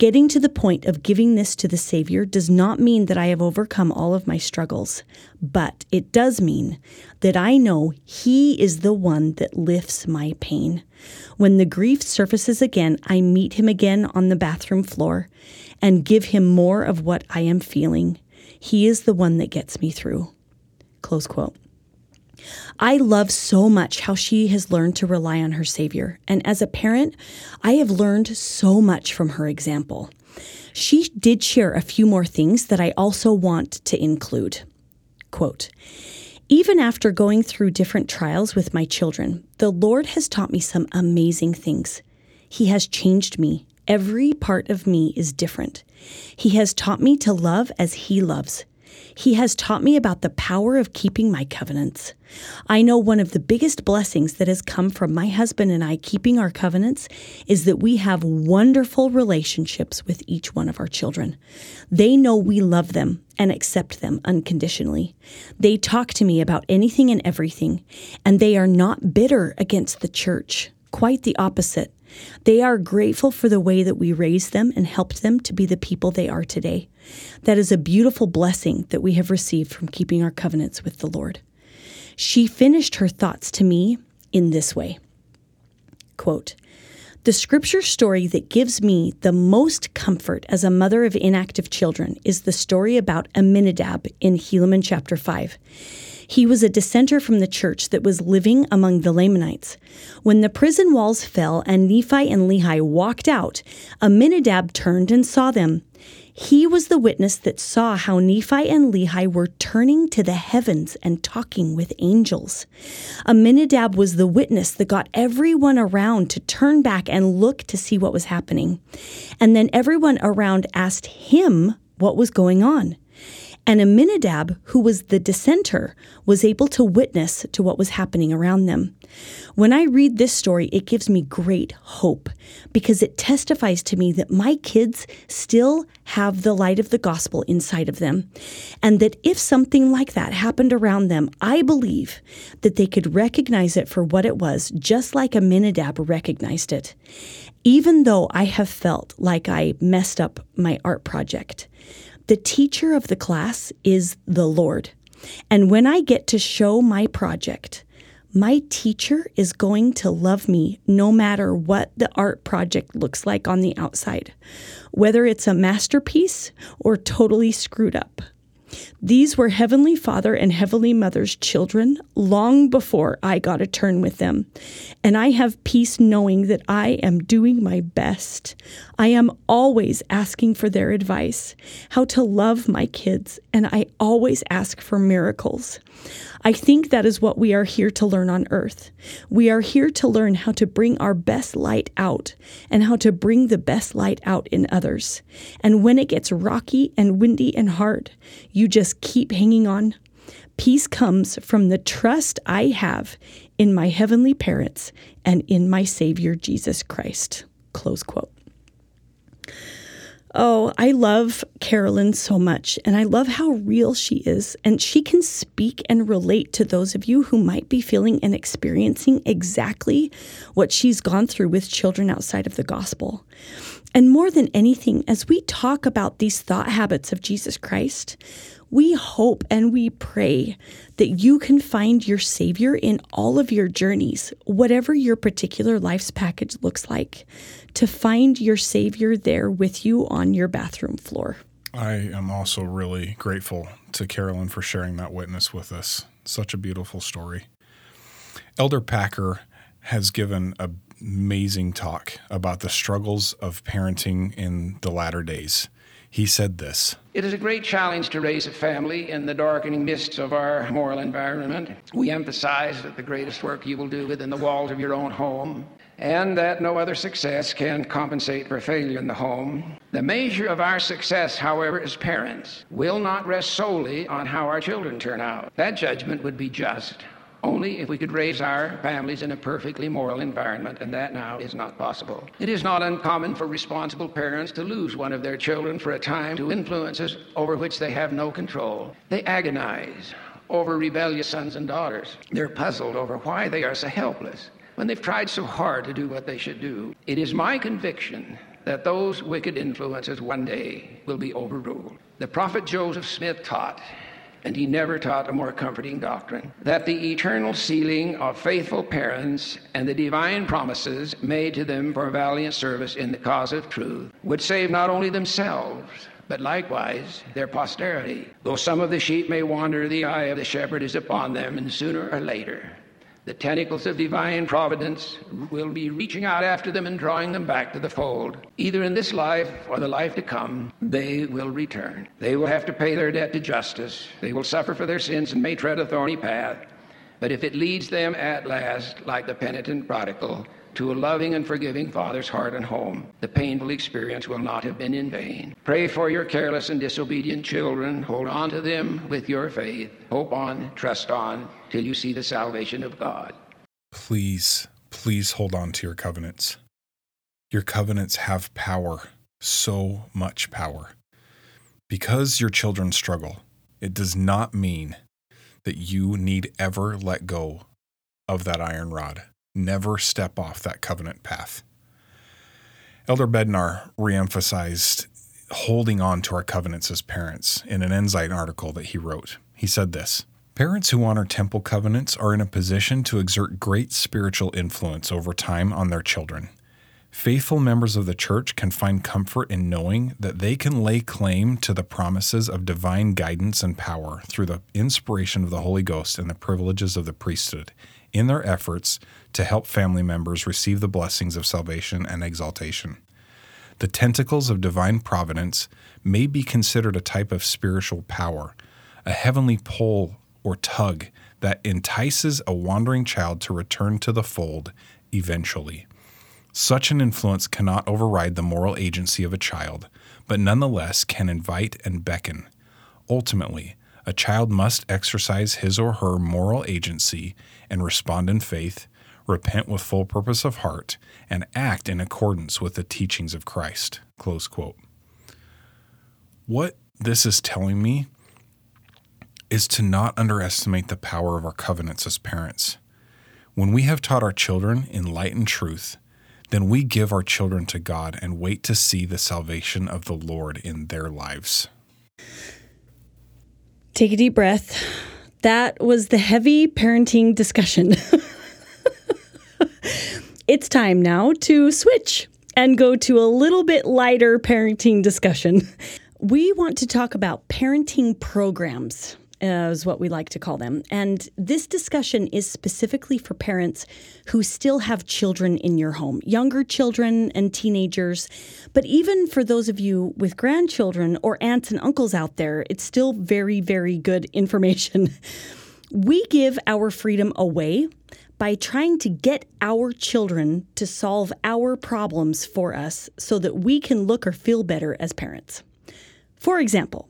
Getting to the point of giving this to the Savior does not mean that I have overcome all of my struggles, but it does mean that I know He is the one that lifts my pain. When the grief surfaces again, I meet Him again on the bathroom floor and give Him more of what I am feeling. He is the one that gets me through. Close quote. I love so much how she has learned to rely on her Savior. And as a parent, I have learned so much from her example. She did share a few more things that I also want to include. Quote, even after going through different trials with my children, the Lord has taught me some amazing things. He has changed me Every part of me is different. He has taught me to love as He loves. He has taught me about the power of keeping my covenants. I know one of the biggest blessings that has come from my husband and I keeping our covenants is that we have wonderful relationships with each one of our children. They know we love them and accept them unconditionally. They talk to me about anything and everything, and they are not bitter against the church. Quite the opposite. They are grateful for the way that we raised them and helped them to be the people they are today. That is a beautiful blessing that we have received from keeping our covenants with the Lord. She finished her thoughts to me in this way Quote, the scripture story that gives me the most comfort as a mother of inactive children is the story about Aminadab in Helaman chapter 5. He was a dissenter from the church that was living among the Lamanites. When the prison walls fell and Nephi and Lehi walked out, Aminadab turned and saw them. He was the witness that saw how Nephi and Lehi were turning to the heavens and talking with angels. Aminadab was the witness that got everyone around to turn back and look to see what was happening. And then everyone around asked him what was going on. And Aminadab, who was the dissenter, was able to witness to what was happening around them. When I read this story, it gives me great hope because it testifies to me that my kids still have the light of the gospel inside of them. And that if something like that happened around them, I believe that they could recognize it for what it was, just like Aminadab recognized it. Even though I have felt like I messed up my art project, the teacher of the class is the Lord. And when I get to show my project, my teacher is going to love me no matter what the art project looks like on the outside, whether it's a masterpiece or totally screwed up. These were Heavenly Father and Heavenly Mother's children long before I got a turn with them. And I have peace knowing that I am doing my best. I am always asking for their advice, how to love my kids, and I always ask for miracles. I think that is what we are here to learn on earth. We are here to learn how to bring our best light out and how to bring the best light out in others. And when it gets rocky and windy and hard, you just keep hanging on. Peace comes from the trust I have in my heavenly parents and in my Savior Jesus Christ. Close quote. Oh, I love Carolyn so much, and I love how real she is. And she can speak and relate to those of you who might be feeling and experiencing exactly what she's gone through with children outside of the gospel. And more than anything, as we talk about these thought habits of Jesus Christ, we hope and we pray that you can find your Savior in all of your journeys, whatever your particular life's package looks like, to find your Savior there with you on your bathroom floor. I am also really grateful to Carolyn for sharing that witness with us. Such a beautiful story. Elder Packer has given an amazing talk about the struggles of parenting in the latter days he said this It is a great challenge to raise a family in the darkening mists of our moral environment. We emphasize that the greatest work you will do within the walls of your own home and that no other success can compensate for failure in the home. The measure of our success, however, as parents, will not rest solely on how our children turn out. That judgment would be just only if we could raise our families in a perfectly moral environment, and that now is not possible. It is not uncommon for responsible parents to lose one of their children for a time to influences over which they have no control. They agonize over rebellious sons and daughters. They're puzzled over why they are so helpless when they've tried so hard to do what they should do. It is my conviction that those wicked influences one day will be overruled. The prophet Joseph Smith taught and he never taught a more comforting doctrine that the eternal sealing of faithful parents and the divine promises made to them for valiant service in the cause of truth would save not only themselves, but likewise their posterity. Though some of the sheep may wander, the eye of the shepherd is upon them, and sooner or later the tentacles of divine providence will be reaching out after them and drawing them back to the fold. Either in this life or the life to come, they will return. They will have to pay their debt to justice. They will suffer for their sins and may tread a thorny path. But if it leads them at last, like the penitent prodigal, to a loving and forgiving father's heart and home, the painful experience will not have been in vain. Pray for your careless and disobedient children. Hold on to them with your faith. Hope on, trust on, till you see the salvation of God. Please, please hold on to your covenants. Your covenants have power, so much power. Because your children struggle, it does not mean that you need ever let go of that iron rod. Never step off that covenant path. Elder Bednar reemphasized holding on to our covenants as parents in an Ensign article that he wrote. He said this Parents who honor temple covenants are in a position to exert great spiritual influence over time on their children. Faithful members of the church can find comfort in knowing that they can lay claim to the promises of divine guidance and power through the inspiration of the Holy Ghost and the privileges of the priesthood in their efforts to help family members receive the blessings of salvation and exaltation. The tentacles of divine providence may be considered a type of spiritual power, a heavenly pull or tug that entices a wandering child to return to the fold eventually. Such an influence cannot override the moral agency of a child, but nonetheless can invite and beckon. Ultimately, a child must exercise his or her moral agency and respond in faith, repent with full purpose of heart, and act in accordance with the teachings of Christ. Close quote. What this is telling me is to not underestimate the power of our covenants as parents. When we have taught our children in light and truth, then we give our children to God and wait to see the salvation of the Lord in their lives. Take a deep breath. That was the heavy parenting discussion. [laughs] it's time now to switch and go to a little bit lighter parenting discussion. We want to talk about parenting programs is what we like to call them. And this discussion is specifically for parents who still have children in your home, younger children and teenagers. But even for those of you with grandchildren or aunts and uncles out there, it's still very, very good [laughs] information. We give our freedom away by trying to get our children to solve our problems for us so that we can look or feel better as parents. For example,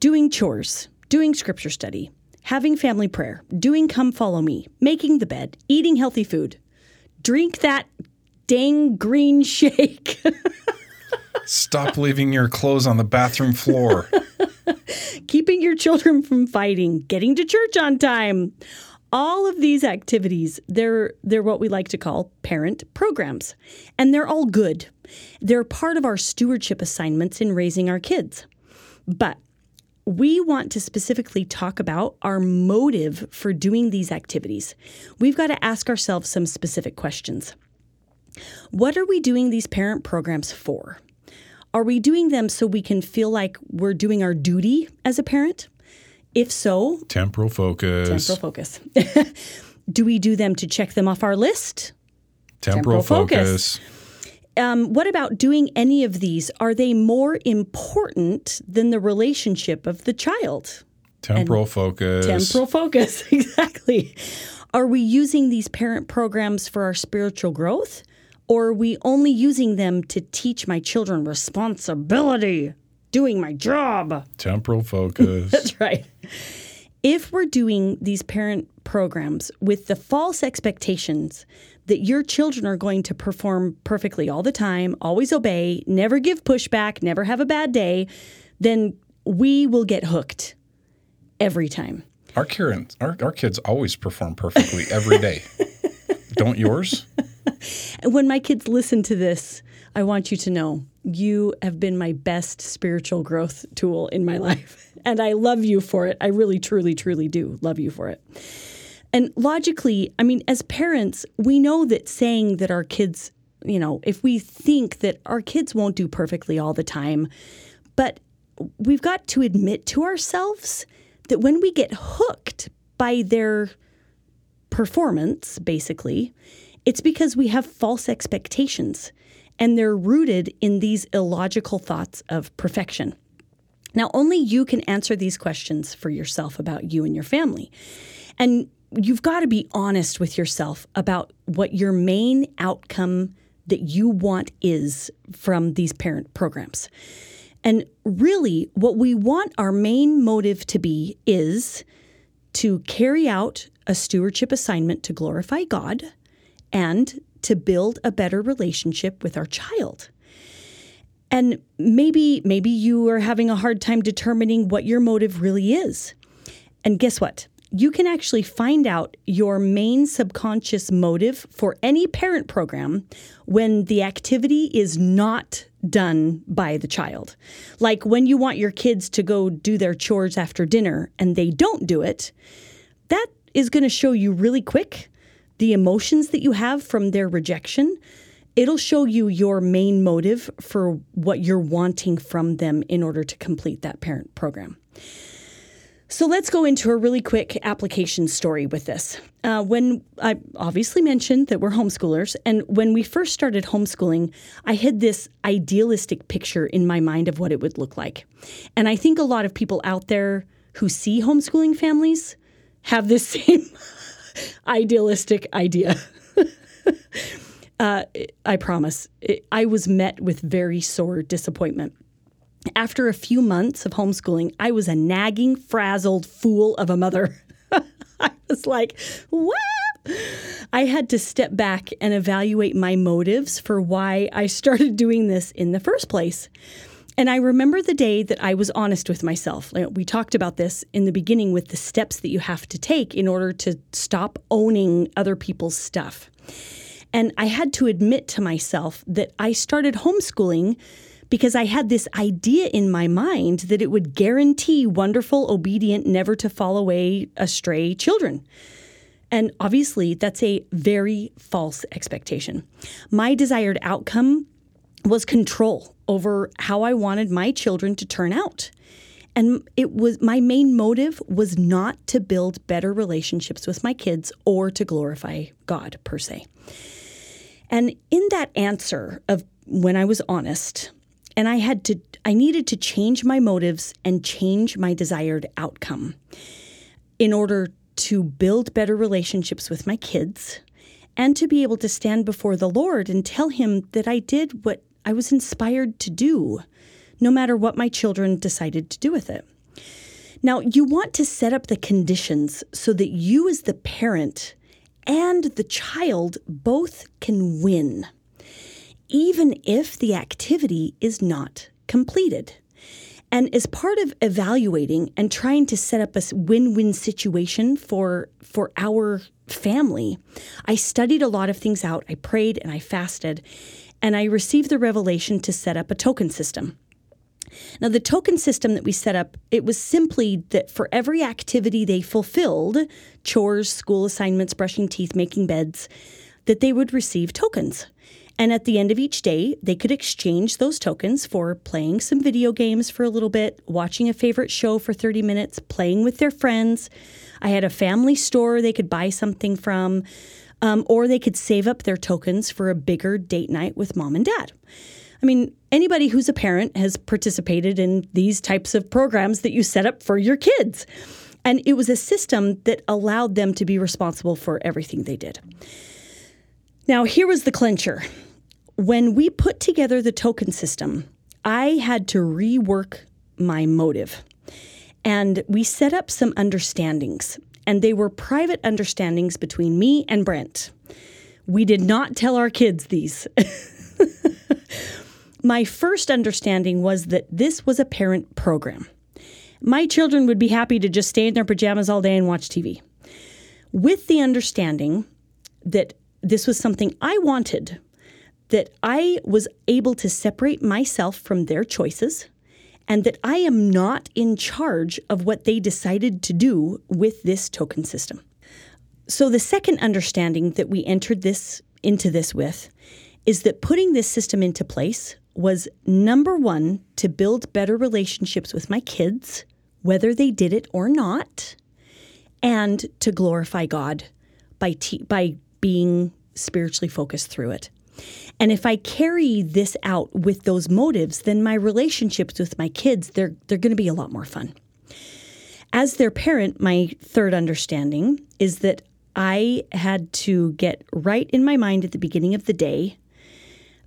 doing chores, doing scripture study, having family prayer, doing come follow me, making the bed, eating healthy food. Drink that dang green [laughs] shake. Stop leaving your clothes on the bathroom floor. [laughs] Keeping your children from fighting, getting to church on time. All of these activities, they're they're what we like to call parent programs. And they're all good. They're part of our stewardship assignments in raising our kids. But we want to specifically talk about our motive for doing these activities. We've got to ask ourselves some specific questions. What are we doing these parent programs for? Are we doing them so we can feel like we're doing our duty as a parent? If so, temporal focus. Temporal focus. [laughs] do we do them to check them off our list? Temporal, temporal focus. focus um, what about doing any of these? Are they more important than the relationship of the child? Temporal and focus. Temporal focus, [laughs] exactly. Are we using these parent programs for our spiritual growth? Or are we only using them to teach my children responsibility, doing my job? Temporal [laughs] focus. That's right. If we're doing these parent programs with the false expectations that your children are going to perform perfectly all the time, always obey, never give pushback, never have a bad day, then we will get hooked every time. Our kids, our, our kids always perform perfectly every day. [laughs] Don't yours? when my kids listen to this, I want you to know you have been my best spiritual growth tool in my [laughs] life. And I love you for it. I really, truly, truly do love you for it. And logically, I mean, as parents, we know that saying that our kids, you know, if we think that our kids won't do perfectly all the time, but we've got to admit to ourselves that when we get hooked by their performance, basically, it's because we have false expectations and they're rooted in these illogical thoughts of perfection. Now, only you can answer these questions for yourself about you and your family. And you've got to be honest with yourself about what your main outcome that you want is from these parent programs. And really, what we want our main motive to be is to carry out a stewardship assignment to glorify God and to build a better relationship with our child. And maybe maybe you are having a hard time determining what your motive really is. And guess what? You can actually find out your main subconscious motive for any parent program when the activity is not done by the child. Like when you want your kids to go do their chores after dinner and they don't do it, that is going to show you really quick the emotions that you have from their rejection it'll show you your main motive for what you're wanting from them in order to complete that parent program. So let's go into a really quick application story with this. Uh, when I obviously mentioned that we're homeschoolers, and when we first started homeschooling, I had this idealistic picture in my mind of what it would look like. And I think a lot of people out there who see homeschooling families have this [laughs] same idealistic idea. [laughs] Uh, I promise. I was met with very sore disappointment. After a few months of homeschooling, I was a nagging, frazzled fool of a mother. [laughs] I was like, what? I had to step back and evaluate my motives for why I started doing this in the first place. And I remember the day that I was honest with myself. We talked about this in the beginning with the steps that you have to take in order to stop owning other people's stuff. And I had to admit to myself that I started homeschooling because I had this idea in my mind that it would guarantee wonderful, obedient, never to fall away astray children. And obviously, that's a very false expectation. My desired outcome was control over how I wanted my children to turn out. And it was my main motive was not to build better relationships with my kids or to glorify God per se. And in that answer of when I was honest, and I had to, I needed to change my motives and change my desired outcome in order to build better relationships with my kids and to be able to stand before the Lord and tell Him that I did what I was inspired to do, no matter what my children decided to do with it. Now, you want to set up the conditions so that you, as the parent, and the child both can win, even if the activity is not completed. And as part of evaluating and trying to set up a win-win situation for for our family, I studied a lot of things out. I prayed and I fasted, and I received the revelation to set up a token system. Now, the token system that we set up, it was simply that for every activity they fulfilled, chores, school assignments, brushing teeth, making beds, that they would receive tokens. And at the end of each day, they could exchange those tokens for playing some video games for a little bit, watching a favorite show for 30 minutes, playing with their friends. I had a family store they could buy something from, um, or they could save up their tokens for a bigger date night with mom and dad. I mean, anybody who's a parent has participated in these types of programs that you set up for your kids. And it was a system that allowed them to be responsible for everything they did. Now, here was the clincher. When we put together the token system, I had to rework my motive. And we set up some understandings, and they were private understandings between me and Brent. We did not tell our kids these. [laughs] My first understanding was that this was a parent program. My children would be happy to just stay in their pajamas all day and watch TV. With the understanding that this was something I wanted, that I was able to separate myself from their choices, and that I am not in charge of what they decided to do with this token system. So the second understanding that we entered this into this with is that putting this system into place was number one, to build better relationships with my kids, whether they did it or not, and to glorify God by, te- by being spiritually focused through it. And if I carry this out with those motives, then my relationships with my kids, they're, they're going to be a lot more fun. As their parent, my third understanding is that I had to get right in my mind at the beginning of the day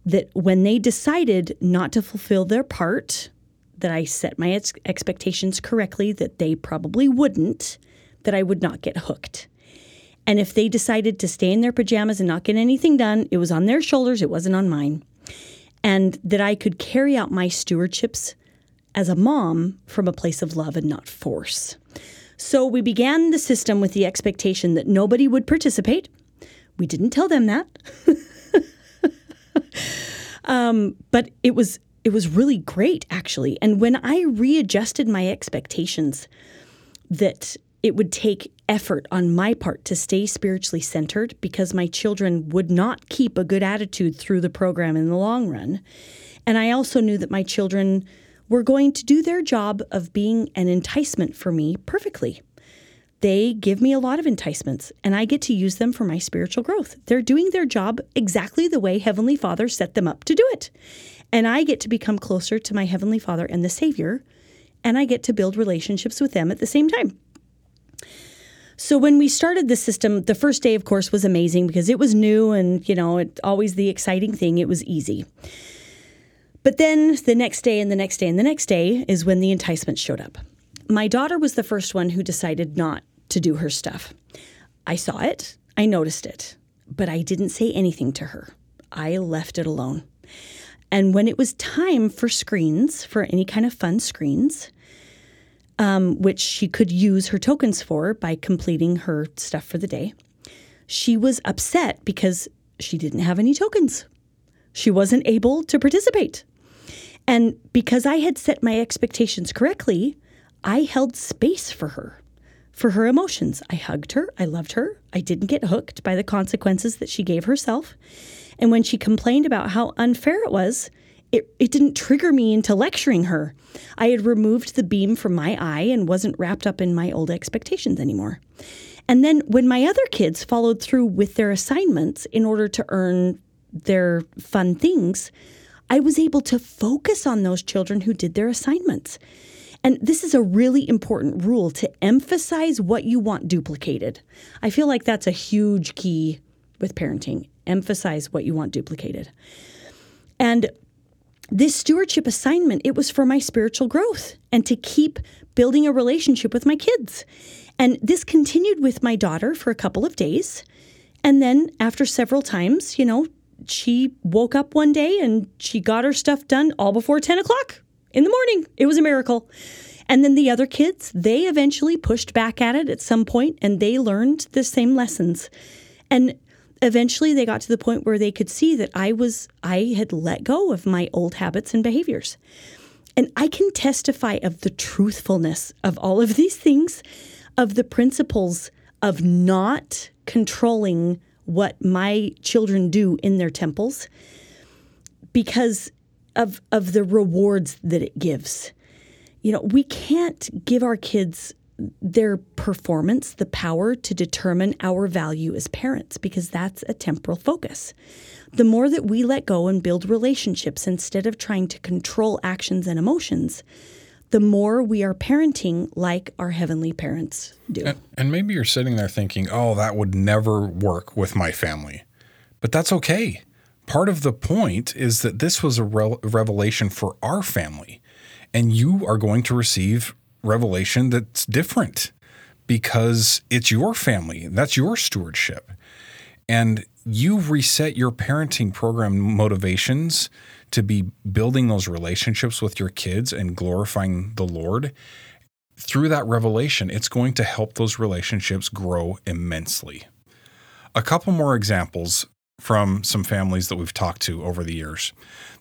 that when they decided not to fulfill their part, that I set my ex- expectations correctly, that they probably wouldn't, that I would not get hooked. And if they decided to stay in their pajamas and not get anything done, it was on their shoulders, it wasn't on mine. And that I could carry out my stewardships as a mom from a place of love and not force. So we began the system with the expectation that nobody would participate. We didn't tell them that. [laughs] um, but it was it was really great actually. And when I readjusted my expectations that it would take effort on my part to stay spiritually centered because my children would not keep a good attitude through the program in the long run. And I also knew that my children were going to do their job of being an enticement for me perfectly. They give me a lot of enticements, and I get to use them for my spiritual growth. They're doing their job exactly the way Heavenly Father set them up to do it. And I get to become closer to my Heavenly Father and the Savior, and I get to build relationships with them at the same time. So when we started the system, the first day, of course, was amazing because it was new and, you know, it, always the exciting thing. It was easy. But then the next day and the next day and the next day is when the enticement showed up. My daughter was the first one who decided not to do her stuff. I saw it, I noticed it, but I didn't say anything to her. I left it alone. And when it was time for screens, for any kind of fun screens, um, which she could use her tokens for by completing her stuff for the day, she was upset because she didn't have any tokens. She wasn't able to participate. And because I had set my expectations correctly, I held space for her, for her emotions. I hugged her. I loved her. I didn't get hooked by the consequences that she gave herself. And when she complained about how unfair it was, it, it didn't trigger me into lecturing her. I had removed the beam from my eye and wasn't wrapped up in my old expectations anymore. And then when my other kids followed through with their assignments in order to earn their fun things, I was able to focus on those children who did their assignments. And this is a really important rule to emphasize what you want duplicated. I feel like that's a huge key with parenting. Emphasize what you want duplicated. And this stewardship assignment, it was for my spiritual growth and to keep building a relationship with my kids. And this continued with my daughter for a couple of days. And then after several times, you know, she woke up one day and she got her stuff done all before 10 o'clock in the morning. It was a miracle. And then the other kids, they eventually pushed back at it at some point and they learned the same lessons. And eventually they got to the point where they could see that I was I had let go of my old habits and behaviors. And I can testify of the truthfulness of all of these things, of the principles of not controlling what my children do in their temples because of of the rewards that it gives. You know, we can't give our kids their performance the power to determine our value as parents because that's a temporal focus. The more that we let go and build relationships instead of trying to control actions and emotions, the more we are parenting like our heavenly parents do. And, and maybe you're sitting there thinking, oh, that would never work with my family. But that's okay. Part of the point is that this was a re- revelation for our family, and you are going to receive revelation that's different because it's your family. That's your stewardship. And you've reset your parenting program motivations to be building those relationships with your kids and glorifying the Lord, through that revelation, it's going to help those relationships grow immensely. A couple more examples from some families that we've talked to over the years.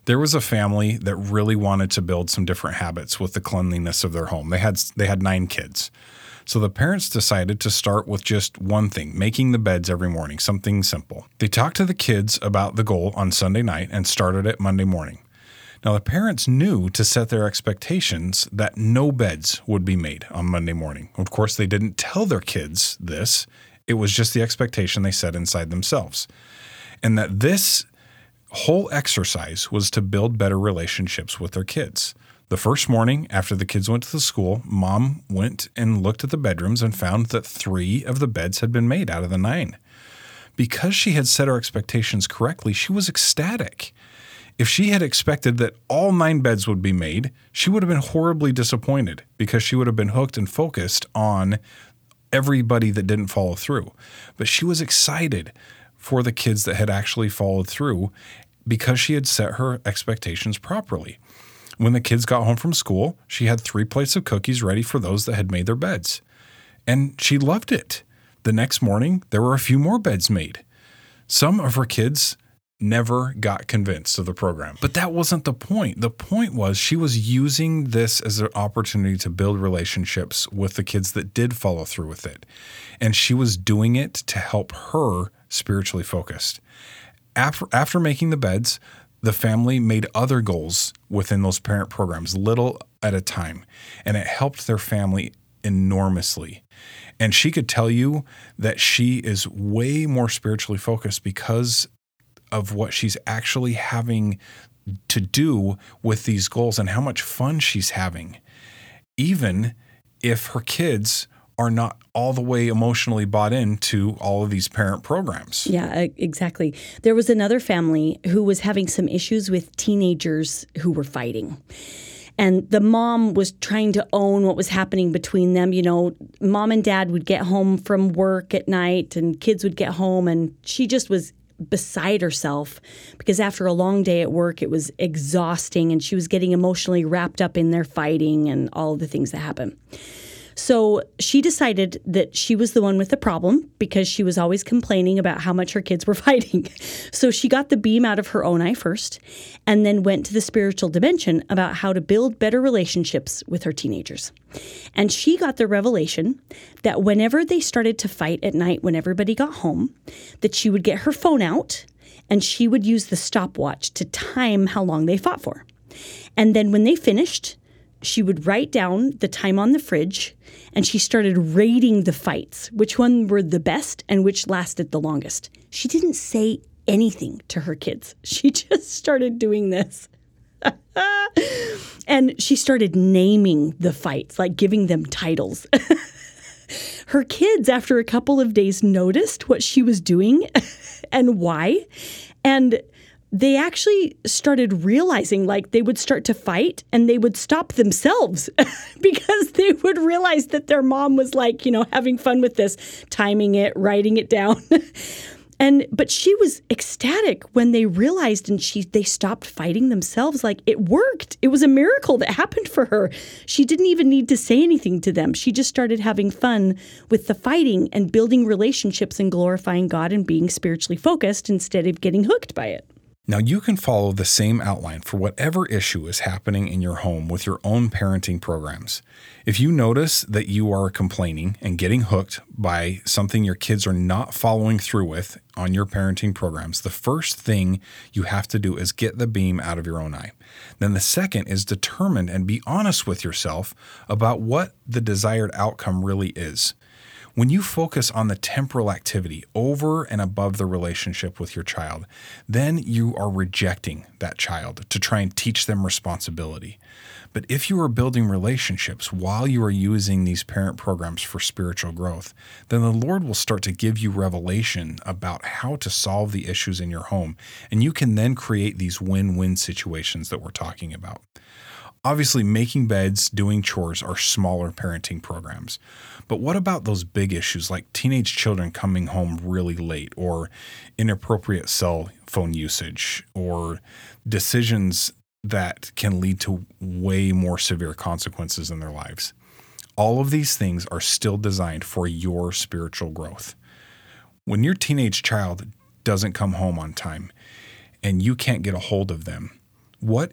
There was a family that really wanted to build some different habits with the cleanliness of their home. They had they had 9 kids. So the parents decided to start with just one thing making the beds every morning, something simple. They talked to the kids about the goal on Sunday night and started it Monday morning. Now, the parents knew to set their expectations that no beds would be made on Monday morning. Of course, they didn't tell their kids this, it was just the expectation they set inside themselves. And that this whole exercise was to build better relationships with their kids. The first morning after the kids went to the school, mom went and looked at the bedrooms and found that three of the beds had been made out of the nine. Because she had set her expectations correctly, she was ecstatic. If she had expected that all nine beds would be made, she would have been horribly disappointed because she would have been hooked and focused on everybody that didn't follow through. But she was excited for the kids that had actually followed through because she had set her expectations properly. When the kids got home from school, she had three plates of cookies ready for those that had made their beds. And she loved it. The next morning, there were a few more beds made. Some of her kids never got convinced of the program. But that wasn't the point. The point was she was using this as an opportunity to build relationships with the kids that did follow through with it. And she was doing it to help her spiritually focused. After, after making the beds, the family made other goals within those parent programs, little at a time, and it helped their family enormously. And she could tell you that she is way more spiritually focused because of what she's actually having to do with these goals and how much fun she's having. Even if her kids are not all the way emotionally bought into all of these parent programs. Yeah, exactly. There was another family who was having some issues with teenagers who were fighting. And the mom was trying to own what was happening between them. You know, mom and dad would get home from work at night and kids would get home, and she just was beside herself because after a long day at work, it was exhausting and she was getting emotionally wrapped up in their fighting and all the things that happen. So she decided that she was the one with the problem because she was always complaining about how much her kids were [laughs] fighting. So she got the beam out of her own eye first and then went to the spiritual dimension about how to build better relationships with her teenagers. And she got the revelation that whenever they started to fight at night when everybody got home, that she would get her phone out and she would use the stopwatch to time how long they fought for. And then when they finished, she would write down the time on the fridge and she started rating the fights, which one were the best and which lasted the longest. She didn't say anything to her kids. [laughs] She just started doing this. [laughs] and she started naming the fights, like giving them titles. [laughs] her kids, after a couple of days, noticed what she was doing and why. And they actually started realizing like they would start to fight and they would stop themselves [laughs] because they would realize that their mom was like, you know, having fun with this, timing it, writing it down. [laughs] and but she was ecstatic when they realized and she they stopped fighting themselves like it worked. It was a miracle that happened for her. She didn't even need to say anything to them. She just started having fun with the fighting and building relationships and glorifying God and being spiritually focused instead of getting hooked by it. Now, you can follow the same outline for whatever issue is happening in your home with your own parenting programs. If you notice that you are complaining and getting hooked by something your kids are not following through with on your parenting programs, the first thing you have to do is get the beam out of your own eye. Then the second is determine and be honest with yourself about what the desired outcome really is. When you focus on the temporal activity over and above the relationship with your child, then you are rejecting that child to try and teach them responsibility. But if you are building relationships while you are using these parent programs for spiritual growth, then the Lord will start to give you revelation about how to solve the issues in your home. And you can then create these win win situations that we're talking about. Obviously, making beds, doing chores are smaller parenting programs. But what about those big issues like teenage children coming home really late or inappropriate cell phone usage or decisions that can lead to way more severe consequences in their lives? All of these things are still designed for your spiritual growth. When your teenage child doesn't come home on time and you can't get a hold of them, what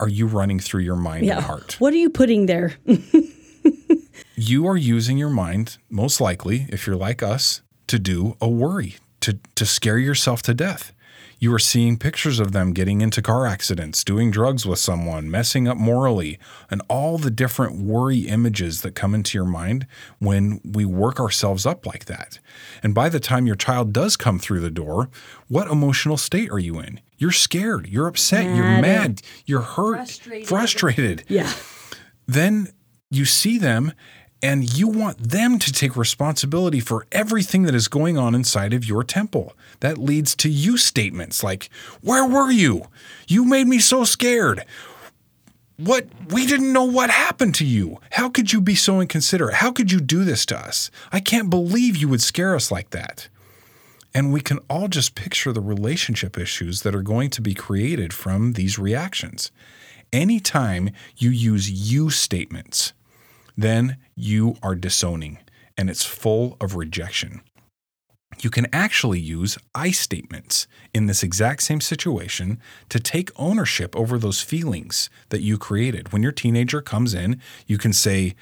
are you running through your mind and heart? What are you putting there? [laughs] you are using your mind, most likely, if you're like us, to do a worry, to, to scare yourself to death. You are seeing pictures of them getting into car accidents, doing drugs with someone, messing up morally, and all the different worry images that come into your mind when we work ourselves up like that. And by the time your child does come through the door, what emotional state are you in? You're scared. You're upset. You're Mad. mad. You're hurt. Frustrated. frustrated. Yeah. Then you see them and you want them to take responsibility for everything that is going on inside of your temple. That leads to you statements like, Where were you? You made me so scared. What? We didn't know what happened to you. How could you be so inconsiderate? How could you do this to us? I can't believe you would scare us like that. And we can all just picture the relationship issues that are going to be created from these reactions. Anytime you use you statements, then you are disowning and it's full of rejection. You can actually use I statements in this exact same situation to take ownership over those feelings that you created. When your teenager comes in, you can say,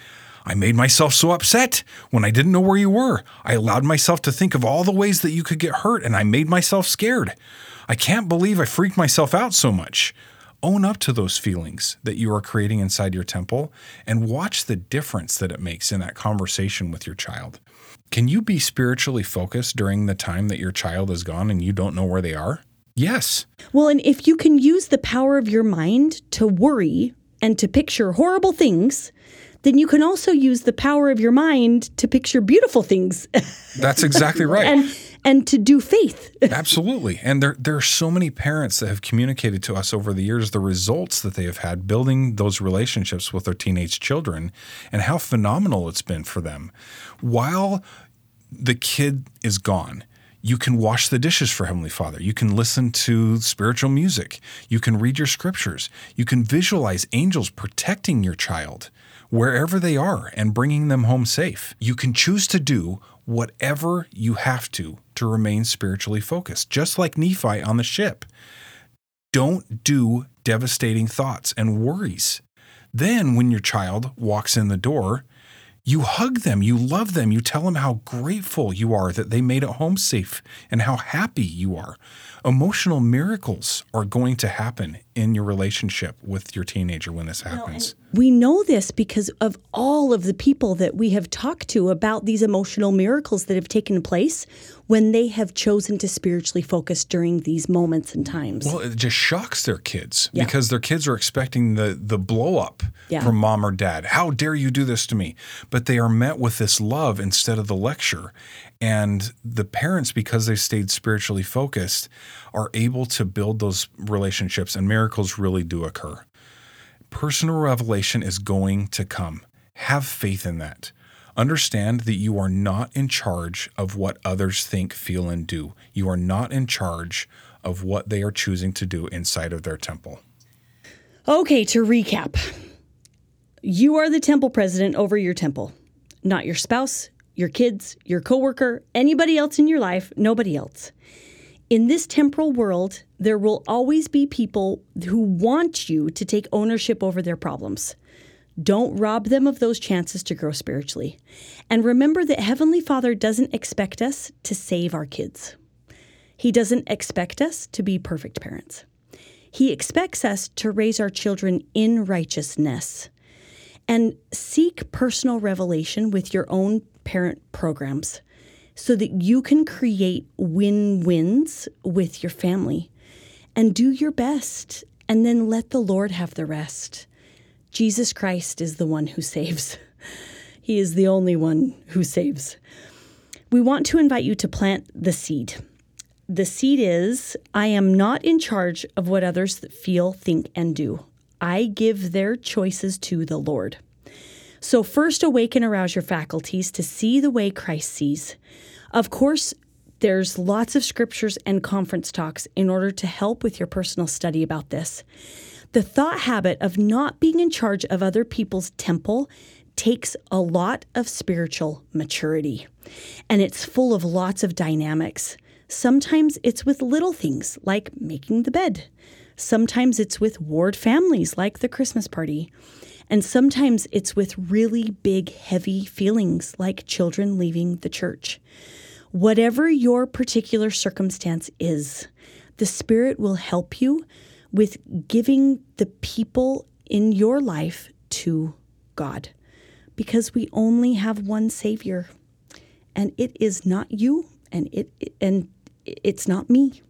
I made myself so upset when I didn't know where you were. I allowed myself to think of all the ways that you could get hurt and I made myself scared. I can't believe I freaked myself out so much. Own up to those feelings that you are creating inside your temple and watch the difference that it makes in that conversation with your child. Can you be spiritually focused during the time that your child is gone and you don't know where they are? Yes. Well, and if you can use the power of your mind to worry and to picture horrible things, then you can also use the power of your mind to picture beautiful things [laughs] That's exactly right. and and to do faith. [laughs] Absolutely. And there, there are so many parents that have communicated to us over the years the results that they have had building those relationships with their teenage children and how phenomenal it's been for them. While the kid is gone, you can wash the dishes for Heavenly Father. You can listen to spiritual music. You can read your scriptures. You can visualize angels protecting your child wherever they are and bringing them home safe. You can choose to do whatever you have to to remain spiritually focused, just like Nephi on the ship. Don't do devastating thoughts and worries. Then, when your child walks in the door, you hug them, you love them, you tell them how grateful you are that they made it home safe and how happy you are. Emotional miracles are going to happen in your relationship with your teenager when this happens. We know this because of all of the people that we have talked to about these emotional miracles that have taken place when they have chosen to spiritually focus during these moments and times. Well, it just shocks their kids Yeah. because their kids are expecting the the blow up Yeah. from mom or dad. How dare you do this to me? But they are met with this love instead of the lecture. And the parents, because they stayed spiritually focused, are able to build those relationships, and miracles really do occur. Personal revelation is going to come. Have faith in that. Understand that you are not in charge of what others think, feel, and do. You are not in charge of what they are choosing to do inside of their temple. Okay, to recap you are the temple president over your temple, not your spouse, your kids, your coworker, anybody else in your life, nobody else. In this temporal world, there will always be people who want you to take ownership over their problems. Don't rob them of those chances to grow spiritually. And remember that Heavenly Father doesn't expect us to save our kids. He doesn't expect us to be perfect parents. He expects us to raise our children in righteousness and seek personal revelation with your own parent programs so that you can create win wins with your family and do your best and then let the Lord have the rest. Jesus Christ is the one who saves. [laughs] He is the only one who saves. We want to invite you to plant the seed. The seed is I am not in charge of what others feel, think, and do. I give their choices to the Lord. So, first, awaken, arouse your faculties to see the way Christ sees. Of course, there's lots of scriptures and conference talks in order to help with your personal study about this. The thought habit of not being in charge of other people's temple takes a lot of spiritual maturity, and it's full of lots of dynamics. Sometimes it's with little things like making the bed. Sometimes it's with ward families like the Christmas party. And sometimes it's with really big, heavy feelings like children leaving the church. Whatever your particular circumstance is, the Spirit will help you with giving the people in your life to God because we only have one Savior and it is not you and it and it's not me.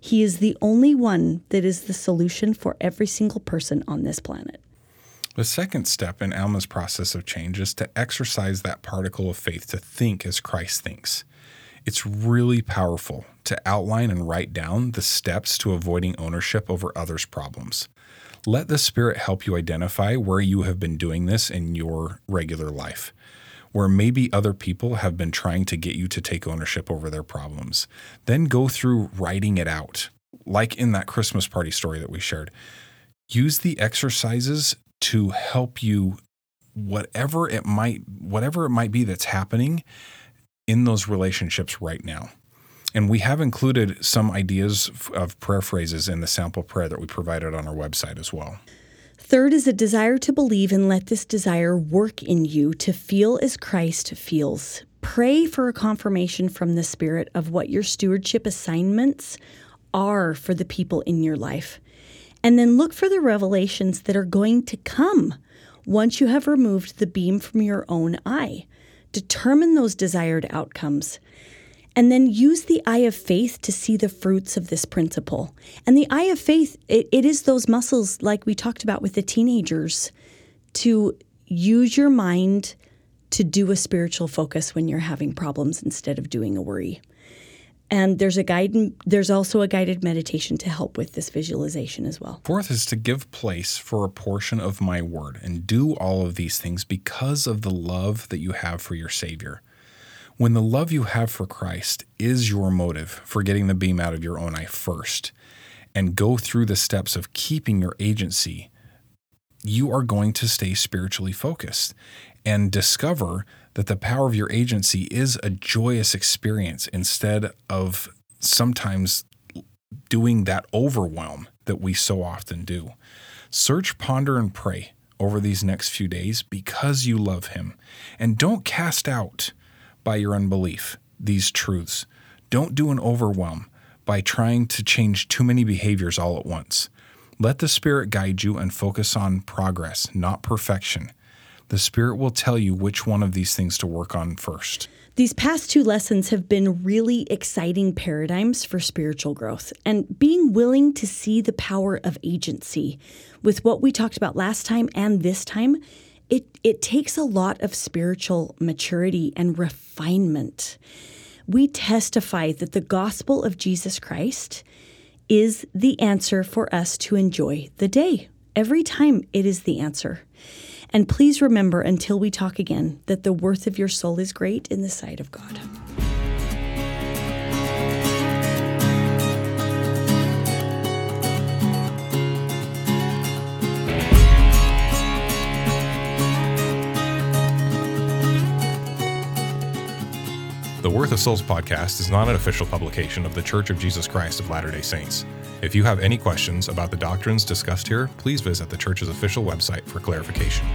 He is the only one that is the solution for every single person on this planet. The second step in Alma's process of change is to exercise that particle of faith to think as Christ thinks. It's really powerful to outline and write down the steps to avoiding ownership over others' problems. Let the Spirit help you identify where you have been doing this in your regular life, where maybe other people have been trying to get you to take ownership over their problems. Then go through writing it out, like in that Christmas party story that we shared. Use the exercises to help you whatever it might whatever it might be that's happening in those relationships right now. And we have included some ideas of prayer phrases in the sample prayer that we provided on our website as well. Third is a desire to believe and let this desire work in you to feel as Christ feels. Pray for a confirmation from the Spirit of what your stewardship assignments are for the people in your life. And then look for the revelations that are going to come once you have removed the beam from your own eye. Determine those desired outcomes. And then use the eye of faith to see the fruits of this principle. And the eye of faith, it, it is those muscles, like we talked about with the teenagers, to use your mind to do a spiritual focus when you're having problems instead of doing a worry. And there's a guide there's also a guided meditation to help with this visualization as well. Fourth is to give place for a portion of my word and do all of these things because of the love that you have for your Savior. When the love you have for Christ is your motive for getting the beam out of your own eye first, and go through the steps of keeping your agency, you are going to stay spiritually focused and discover that the power of your agency is a joyous experience instead of sometimes doing that overwhelm that we so often do. Search, ponder, and pray over these next few days because you love Him. And don't cast out by your unbelief these truths. Don't do an overwhelm by trying to change too many behaviors all at once. Let the Spirit guide you and focus on progress, not perfection the Spirit will tell you which one of these things to work on first. These past two lessons have been really exciting paradigms for spiritual growth and being willing to see the power of agency. With what we talked about last time and this time, it, it takes a lot of spiritual maturity and refinement. We testify that the gospel of Jesus Christ is the answer for us to enjoy the day. Every time it is the answer. And please remember until we talk again that the worth of your soul is great in the sight of God. The Worth of Souls podcast is not an official publication of The Church of Jesus Christ of Latter day Saints. If you have any questions about the doctrines discussed here, please visit the church's official website for clarification.